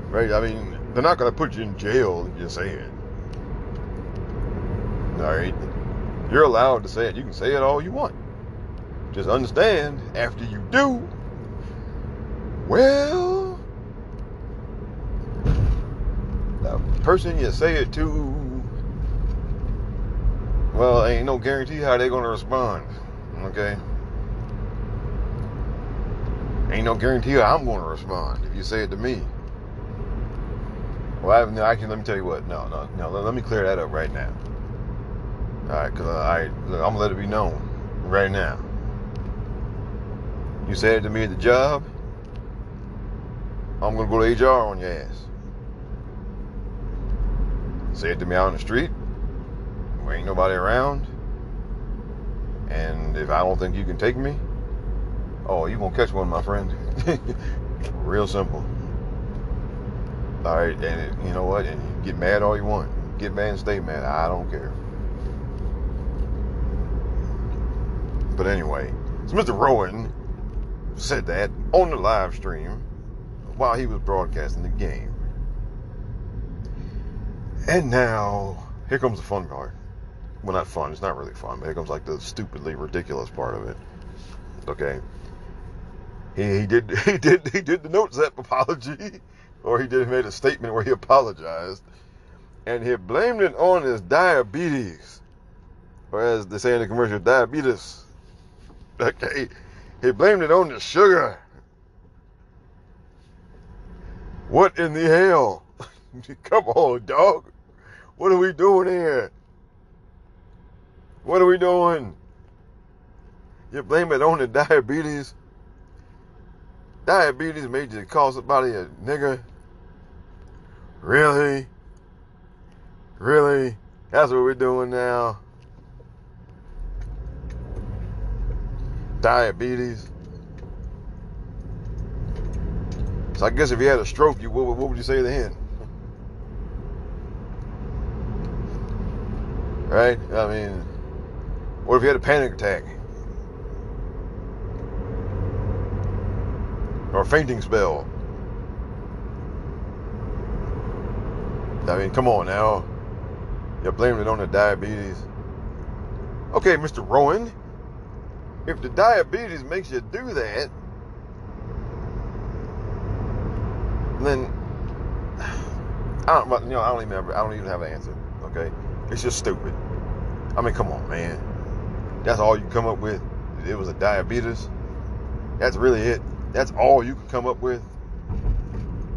[SPEAKER 3] Right? I mean, they're not going to put you in jail if you say it. All right. You're allowed to say it. You can say it all you want. Just understand, after you do, well, the person you say it to, well, ain't no guarantee how they're to respond. Okay? Ain't no guarantee I'm to respond if you say it to me. Well, I, no, actually, let me tell you what. No, no, no. Let, let me clear that up right now. All right, cause I, I'm gonna let it be known right now. You said it to me at the job. I'm gonna go to HR on your ass. Say it to me out in the street. There ain't nobody around. And if I don't think you can take me, oh, you gonna catch one, my friend. Real simple. All right, and it, you know what? And get mad all you want. Get mad and stay mad. I don't care. But anyway, so Mr. Rowan said that on the live stream while he was broadcasting the game. And now, here comes the fun part. Well, not fun. It's not really fun, but here comes like the stupidly ridiculous part of it. Okay. He, he did he did he did the notes app apology, or he did made a statement where he apologized, and he blamed it on his diabetes, or as they say in the commercial, diabetes. Okay, he blamed it on the sugar. What in the hell? Come on, dog. What are we doing here? What are we doing? You blame it on the diabetes? Diabetes made you call somebody a nigger? Really? Really? That's what we're doing now? Diabetes? So I guess if you had a stroke, you what, what would you say then? Right? I mean, what if you had a panic attack? Or a fainting spell? I mean, come on now. You're blaming it on the diabetes. Okay, Mr. Rowan. If the diabetes makes you do that, then I don't, you know, I don't even have, I don't even have an answer. Okay, it's just stupid. I mean, come on, man. That's all you come up with. It was a diabetes. That's really it. That's all you could come up with.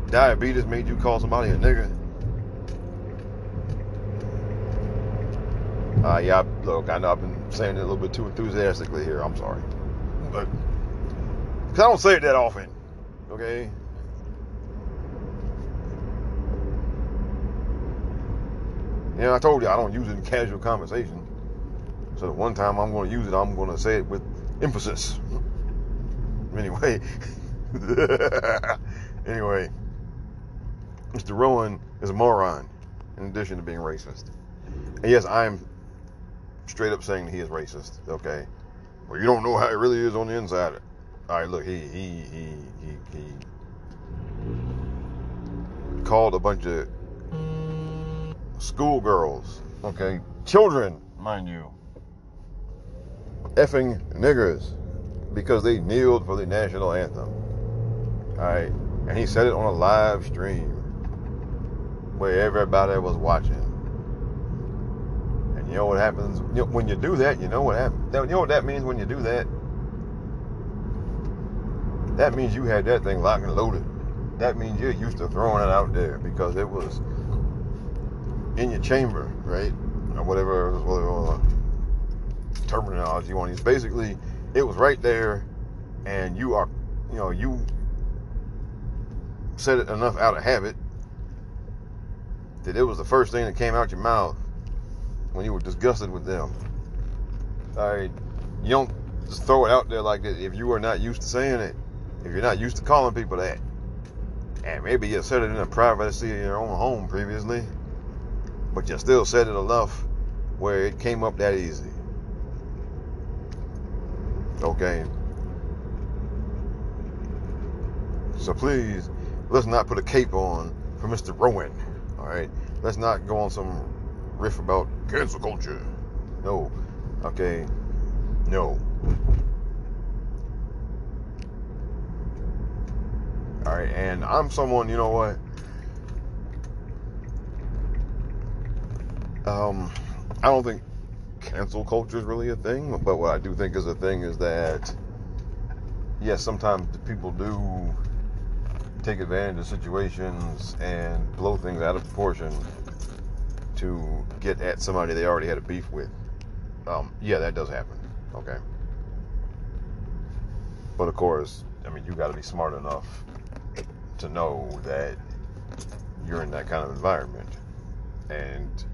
[SPEAKER 3] Diabetes made you call somebody a nigga. Uh, yeah, look, I know I've been saying it a little bit too enthusiastically here. I'm sorry. But, because I don't say it that often. Okay? Know, I told you I don't use it in casual conversation. So the one time I'm going to use it, I'm going to say it with emphasis. Anyway, anyway, Mr. Rowan is a moron in addition to being racist. And yes, I'm straight up saying he is racist. Okay, well, you don't know how it really is on the inside. All right, look, he he he he, he called a bunch of schoolgirls, okay, children, mind you, effing niggers because they kneeled for the national anthem. All right, and he said it on a live stream where everybody was watching. You know what happens you know, when you do that? You know what happens? You know what that means when you do that? That means you had that thing locked and loaded. That means you're used to throwing it out there because it was in your chamber, right? Or whatever, whatever uh, terminology you want to use. Basically, it was right there, and you are, you know, you said it enough out of habit that it was the first thing that came out your mouth when you were disgusted with them. All right, you don't just throw it out there like that if you are not used to saying it. If you're not used to calling people that, and maybe you said it in the privacy of your own home previously, but you still said it enough where it came up that easy. Okay. So please, let's not put a cape on for Mr. Rowan. All right. Let's not go on some riff about cancel culture. No. Okay. No. All right. And I'm someone, you know what? Um, I don't think cancel culture is really a thing, but what I do think is a thing is that, yes, sometimes people do take advantage of situations and blow things out of proportion to get at somebody they already had a beef with. um, yeah, that does happen. Okay. But of course, I mean, you got to be smart enough to know that you're in that kind of environment, and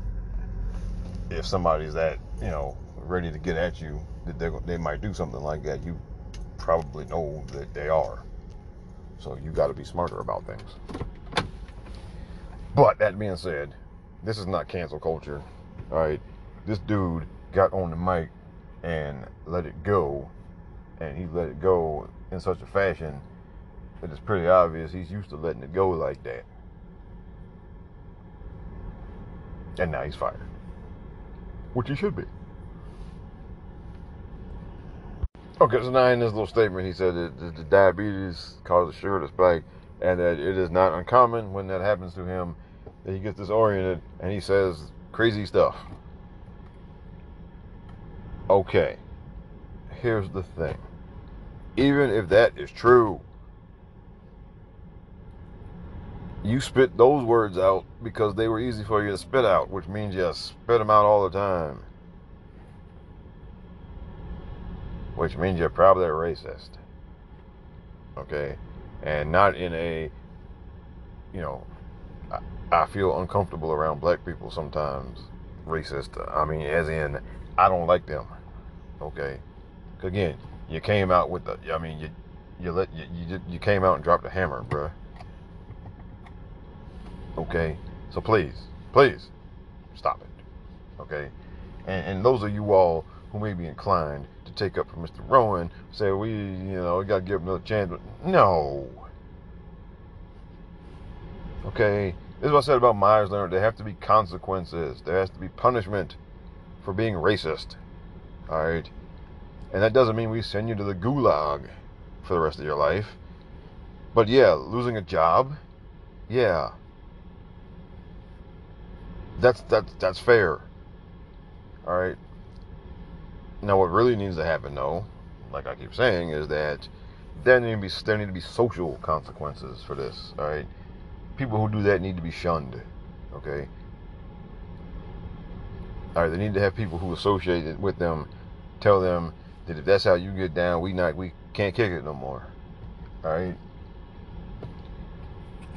[SPEAKER 3] if somebody's that you know ready to get at you, that they might do something like that. You probably know that they are. So you got to be smarter about things. But that being said, this is not cancel culture. All right, this dude got on the mic and let it go, and he let it go in such a fashion that it's pretty obvious he's used to letting it go like that. And now he's fired, which he should be. Okay, so now in this little statement, he said that the, diabetes causes sugar to spike, and that it is not uncommon when that happens to him he gets disoriented and he says crazy stuff. Okay, here's the thing. Even if that is true, you spit those words out because they were easy for you to spit out, which means you spit them out all the time. Which means you're probably a racist. Okay? And not in a, you know, I, feel uncomfortable around black people sometimes. Racist. I mean, as in, I don't like them. Okay? Again, you came out with the, I mean, you, you let, you, you, you came out and dropped a hammer, bruh. Okay? So please, please, stop it. Okay? And, and those of you all who may be inclined to take up for Mr. Rowan, say we, you know, we got to give him another chance. No. Okay? This is what I said about Myers Leonard. There have to be consequences. There has to be punishment for being racist. All right? And that doesn't mean we send you to the gulag for the rest of your life. But yeah, losing a job, yeah. That's that's that's fair. All right. Now, what really needs to happen, though, like I keep saying, is that there need to be there need to be social consequences for this. All right, people who do that need to be shunned. Okay. All right, they need to have people who associate with them tell them that if that's how you get down, we not we can't kick it no more. All right.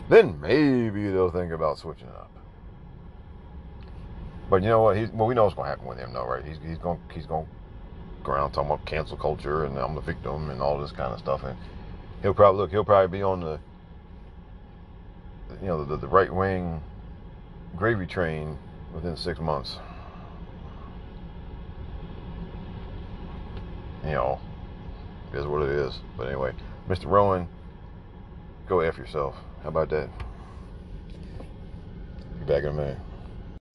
[SPEAKER 3] Then maybe they'll think about switching up. But you know what? He's, well, we know what's going to happen with him, though, right? He's, he's going he's going to go around talking about cancel culture and I'm the victim and all this kind of stuff. And he'll probably look. He'll probably be on the you know the, the right wing gravy train within six months. You know, is what it is. But anyway, Mr. Rowan, go f yourself. How about that? Be back in a minute.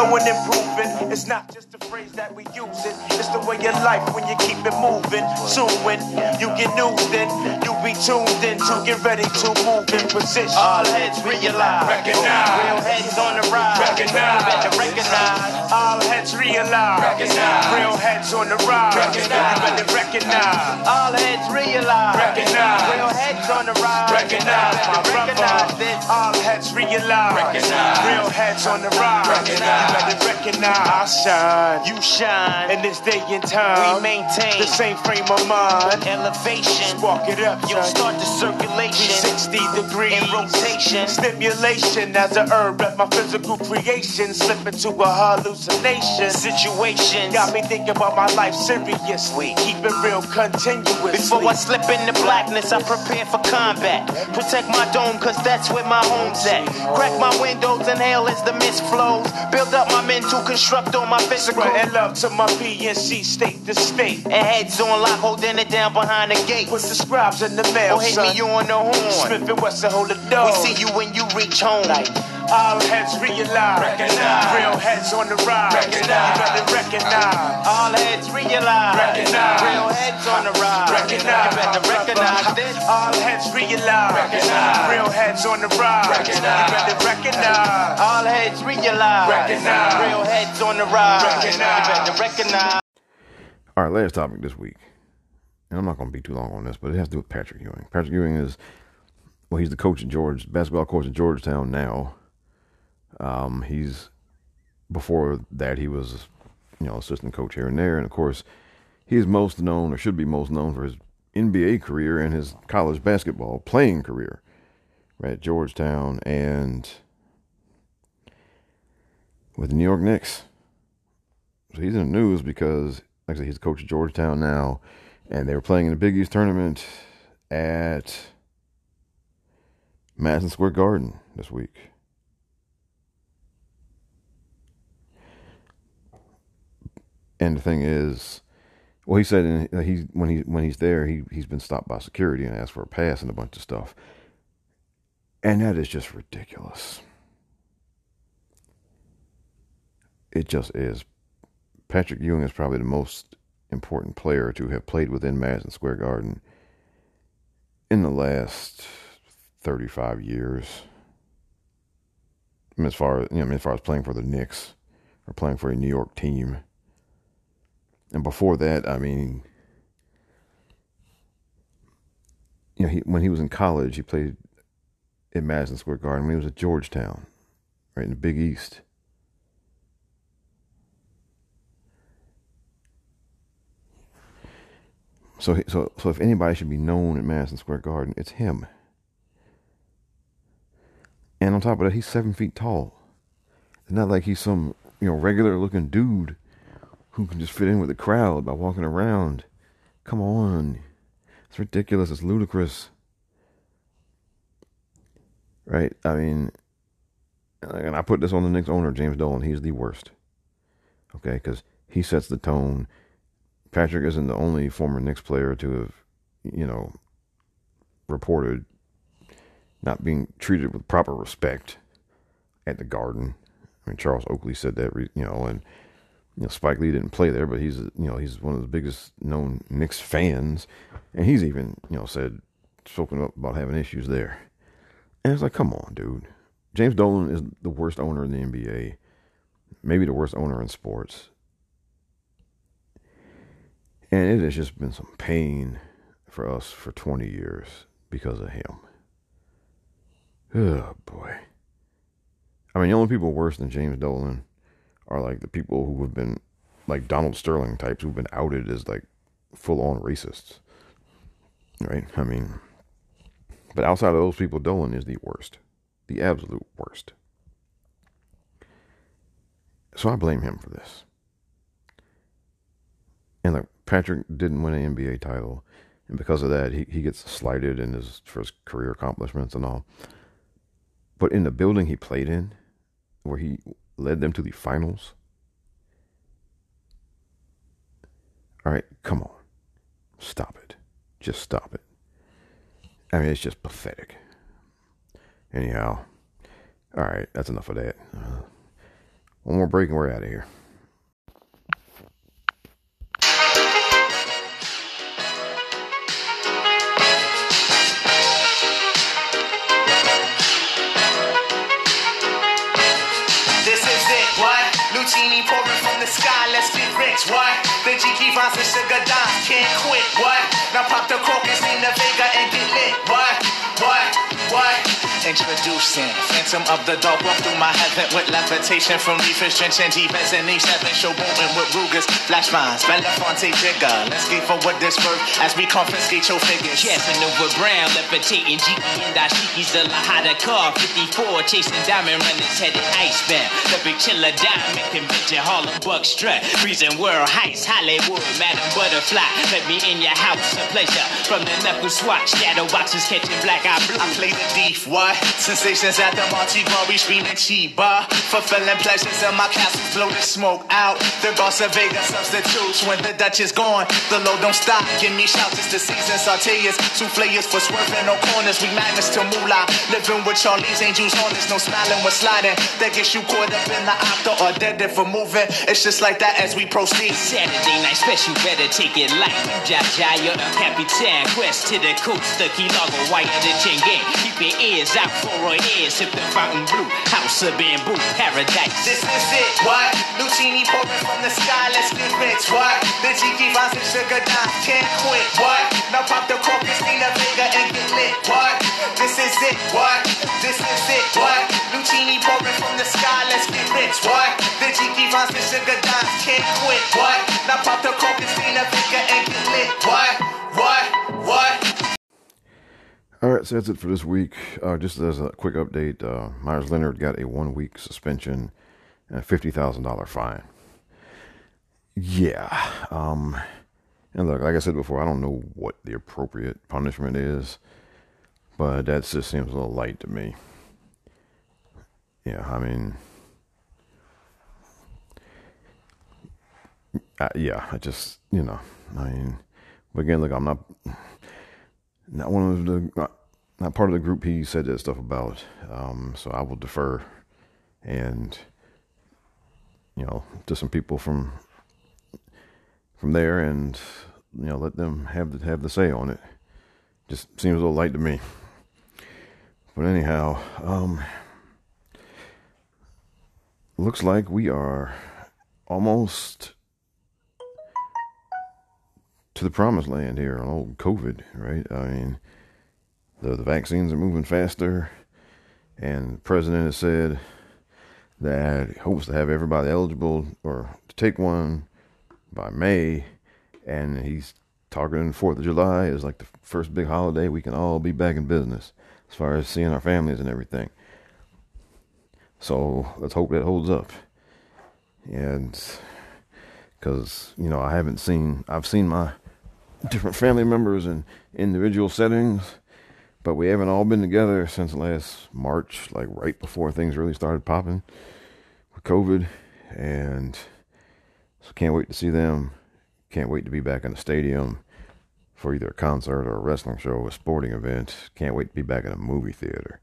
[SPEAKER 5] Growing and improving. It's not just a phrase that we use it. It's the way of life when you keep it moving. Soon when you get news, then you be tuned in to get ready to move in position. All heads realize. Recognize. Real heads on the rise. Recognize. Better recognize. All heads realize. Recognize. Real heads on the rise. Recognize. Better recognize. All heads realize. Recognize. Real heads on the rise. Recognize. Recognize this. All heads realize. Recognize. Real heads on the rise. Recognize. You better recognize. I shine. You shine. In this day and time. We maintain the same frame of mind. Elevation. Spark it up. You'll start the circulation. 60 degrees. In rotation. Stimulation as a herb at my physical creation. Slip into a hallucination. Situation. Got me thinking about my life seriously. Keep it real continuously.
[SPEAKER 6] Before I slip into blackness, I prepare for combat. Protect my dome, cause that's where my home's at. Crack my windows, inhale as the mist flows. Build up my mental, construct on my physical.
[SPEAKER 5] Spreading love to my PNC state to state.
[SPEAKER 6] And heads on lock, holding it down behind the gate.
[SPEAKER 5] Put the scribes in the mail,
[SPEAKER 6] Or hit
[SPEAKER 5] son.
[SPEAKER 6] me you on the horn.
[SPEAKER 5] Smith and Wesson hold the door.
[SPEAKER 6] We see you when you reach home.
[SPEAKER 5] All heads realize.
[SPEAKER 6] Recognize.
[SPEAKER 5] Real heads on the rise.
[SPEAKER 6] Recognize.
[SPEAKER 5] You better recognize.
[SPEAKER 6] All heads realize.
[SPEAKER 5] Recognize.
[SPEAKER 6] Real heads on the rise.
[SPEAKER 5] Recognize.
[SPEAKER 6] You better recognize this.
[SPEAKER 5] All heads realize.
[SPEAKER 6] Recognize.
[SPEAKER 5] Real heads on the rise.
[SPEAKER 6] Recognize.
[SPEAKER 5] You better recognize.
[SPEAKER 6] All heads realize.
[SPEAKER 5] Recognize.
[SPEAKER 6] Real heads on the rise.
[SPEAKER 5] Recognize.
[SPEAKER 6] You better recognize.
[SPEAKER 3] All right, last topic this week. And I'm not going to be too long on this, but it has to do with Patrick Ewing. Patrick Ewing is, well, he's the coach at George, basketball coach at Georgetown now. Um, he's, before that, he was you know, assistant coach here and there. And of course, he is most known, or should be most known, for his NBA career and his college basketball playing career? At Georgetown and with the New York Knicks. So he's in the news because, said, he's coach of Georgetown now, and they were playing in the Big East tournament at Madison Square Garden this week. And the thing is, well, he said he when he when he's there, he he's been stopped by security and asked for a pass and a bunch of stuff, and that is just ridiculous. It just is. Patrick Ewing is probably the most important player to have played within Madison Square Garden in the last 35 years. I mean, as far as you know, as far as playing for the Knicks or playing for a New York team. And before that, I mean, you know, he, when he was in college, he played in Madison Square Garden. When he was at Georgetown, right in the Big East. So, so, so if anybody should be known at Madison Square Garden, it's him. And on top of that, he's seven feet tall. It's not like he's some you know regular looking dude who can just fit in with the crowd by walking around. Come on, it's ridiculous. It's ludicrous, right? I mean, and I put this on the Knicks owner, James Dolan. He's the worst. Okay, because he sets the tone. Patrick isn't the only former Knicks player to have, you know, reported not being treated with proper respect at the Garden. I mean, Charles Oakley said that, you know, and you know Spike Lee didn't play there, but he's you know he's one of the biggest known Knicks fans, and he's even you know said spoken up about having issues there. And it's like, come on, dude. James Dolan is the worst owner in the NBA, maybe the worst owner in sports, and it has just been some pain for us for 20 years because of him. Oh boy. I mean, the only people worse than James Dolan are like the people who have been like Donald Sterling types who've been outed as like full on racists. Right? I mean, but outside of those people, Dolan is the worst, the absolute worst. So I blame him for this. And like Patrick didn't win an NBA title, and because of that, he, he gets slighted in his for his career accomplishments and all. But in the building he played in, where he led them to the finals. All right, come on. Stop it. Just stop it. I mean, it's just pathetic. Anyhow, all right, that's enough of that. Uh, one more break and we're out of here.
[SPEAKER 7] What? The Jiki Vines and Sugar Dimes can't quit, what? Now pop the crocus in the Vega and get lit? What? Introducing Phantom of the Dark walk through my heaven with levitation from reefers drenching deep as an E7 show booming with Rugers, flash vines, Belafonte jigger. Let's get for what this worth as we confiscate your figures.
[SPEAKER 8] Casanova Brown, levitating Jiki and Dashiki's the Lahada car 54, chasing diamond runners headed icebound. The big chiller diamond convention, Harlem Buck strut, freezing world heights, Hollywood, Madam Butterfly. Let me in your house, a pleasure. From the knuckle swatch, shadow boxes catching black eye blue.
[SPEAKER 7] I play the thief, what? Sensations at the Monte Glory screaming Chiba. Fulfilling pleasures in my castle, blow the smoke out. The Goss of Vegas substitutes when the Dutch is gone. The low don't stop. Give me shouts, it's the season. Sauteers, souffleurs for swerving no corners. We magnets to moolah. Living with Charlie's angels on this, no smiling when sliding. That gets you caught up in the octa or dead if we're moving. It's just like that as we proceed.
[SPEAKER 8] Saturday night special, better take it light. Jaja, you're the Capitan. Quest to the coast, the key logo, white the chain gang. Keep your ears out for a ear, sip the fountain blue. House of bamboo, paradise.
[SPEAKER 7] This is it, what? Lucini pouring from the sky, let's get rich, what? The Jiki Vines and Sugar Dimes can't quit, what? Now pop the crocus, Nina Vega and get lit, what? This is it, what? This is it, what? Lucini pouring from the sky, let's get rich, what? The Jiki vines and sugar dimes, can't quit. What? Now pop the see the figure and get lit. What? What?
[SPEAKER 3] All right, so that's it for this week. Uh, just as a quick update, uh, Myers Leonard got a one week suspension and a $50,000 fine. Yeah. Um, and look, like I said before, I don't know what the appropriate punishment is, but that just seems a little light to me. Yeah, I mean, uh, yeah, I just, you know, I mean, but again, look, I'm not not one of the not, not part of the group he said that stuff about. Um, so I will defer and you know to some people from from there and you know let them have the have the say on it. Just seems a little light to me. But anyhow, um, looks like we are almost to the promised land here on old COVID, right? I mean, the, the vaccines are moving faster, and the president has said that he hopes to have everybody eligible or to take one by May, and he's targeting Fourth of July as like the first big holiday we can all be back in business as far as seeing our families and everything. So let's hope that holds up, and because you know I haven't seen I've seen my different family members in individual settings, but we haven't all been together since last March, like right before things really started popping with COVID. And so can't wait to see them. Can't wait to be back in the stadium for either a concert or a wrestling show, or a sporting event. Can't wait to be back in a movie theater.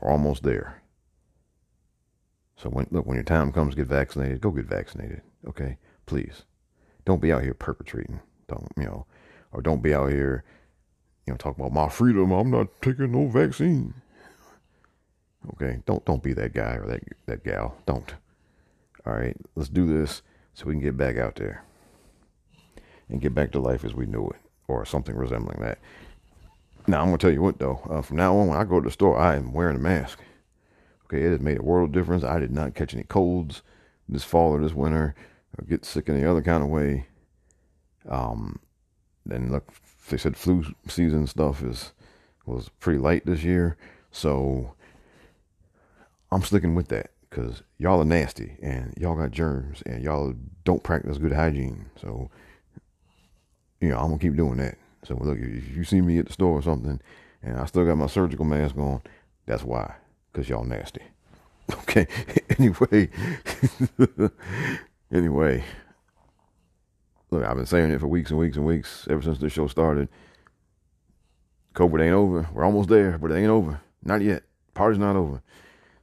[SPEAKER 3] We're almost there. So when look, when your time comes to get vaccinated, go get vaccinated. Okay? Please. Don't be out here perpetrating. Don't you know, or don't be out here, you know, talk about my freedom. I'm not taking no vaccine. Okay, don't don't be that guy or that that gal. Don't. All right, let's do this so we can get back out there and get back to life as we knew it, or something resembling that. Now I'm gonna tell you what though. Uh, from now on, when I go to the store, I am wearing a mask. Okay, it has made a world of difference. I did not catch any colds this fall or this winter, or get sick any other kind of way. Um, and look, they said flu season stuff is was pretty light this year, so I'm sticking with that because y'all are nasty and y'all got germs and y'all don't practice good hygiene. So, you know, I'm gonna keep doing that. So look, if you see me at the store or something, and I still got my surgical mask on, that's why, because y'all nasty. Okay. anyway, anyway, look, I've been saying it for weeks and weeks and weeks ever since this show started. COVID ain't over. We're almost there, but it ain't over. Not yet. Party's not over.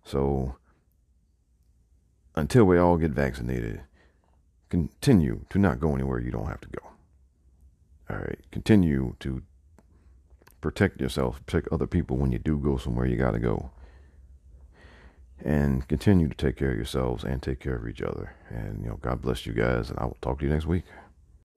[SPEAKER 3] So until we all get vaccinated, continue to not go anywhere you don't have to go. All right. Continue to protect yourself, protect other people when you do go somewhere you got to go. And continue to take care of yourselves and take care of each other. And, you know, God bless you guys. And I will talk to you next week.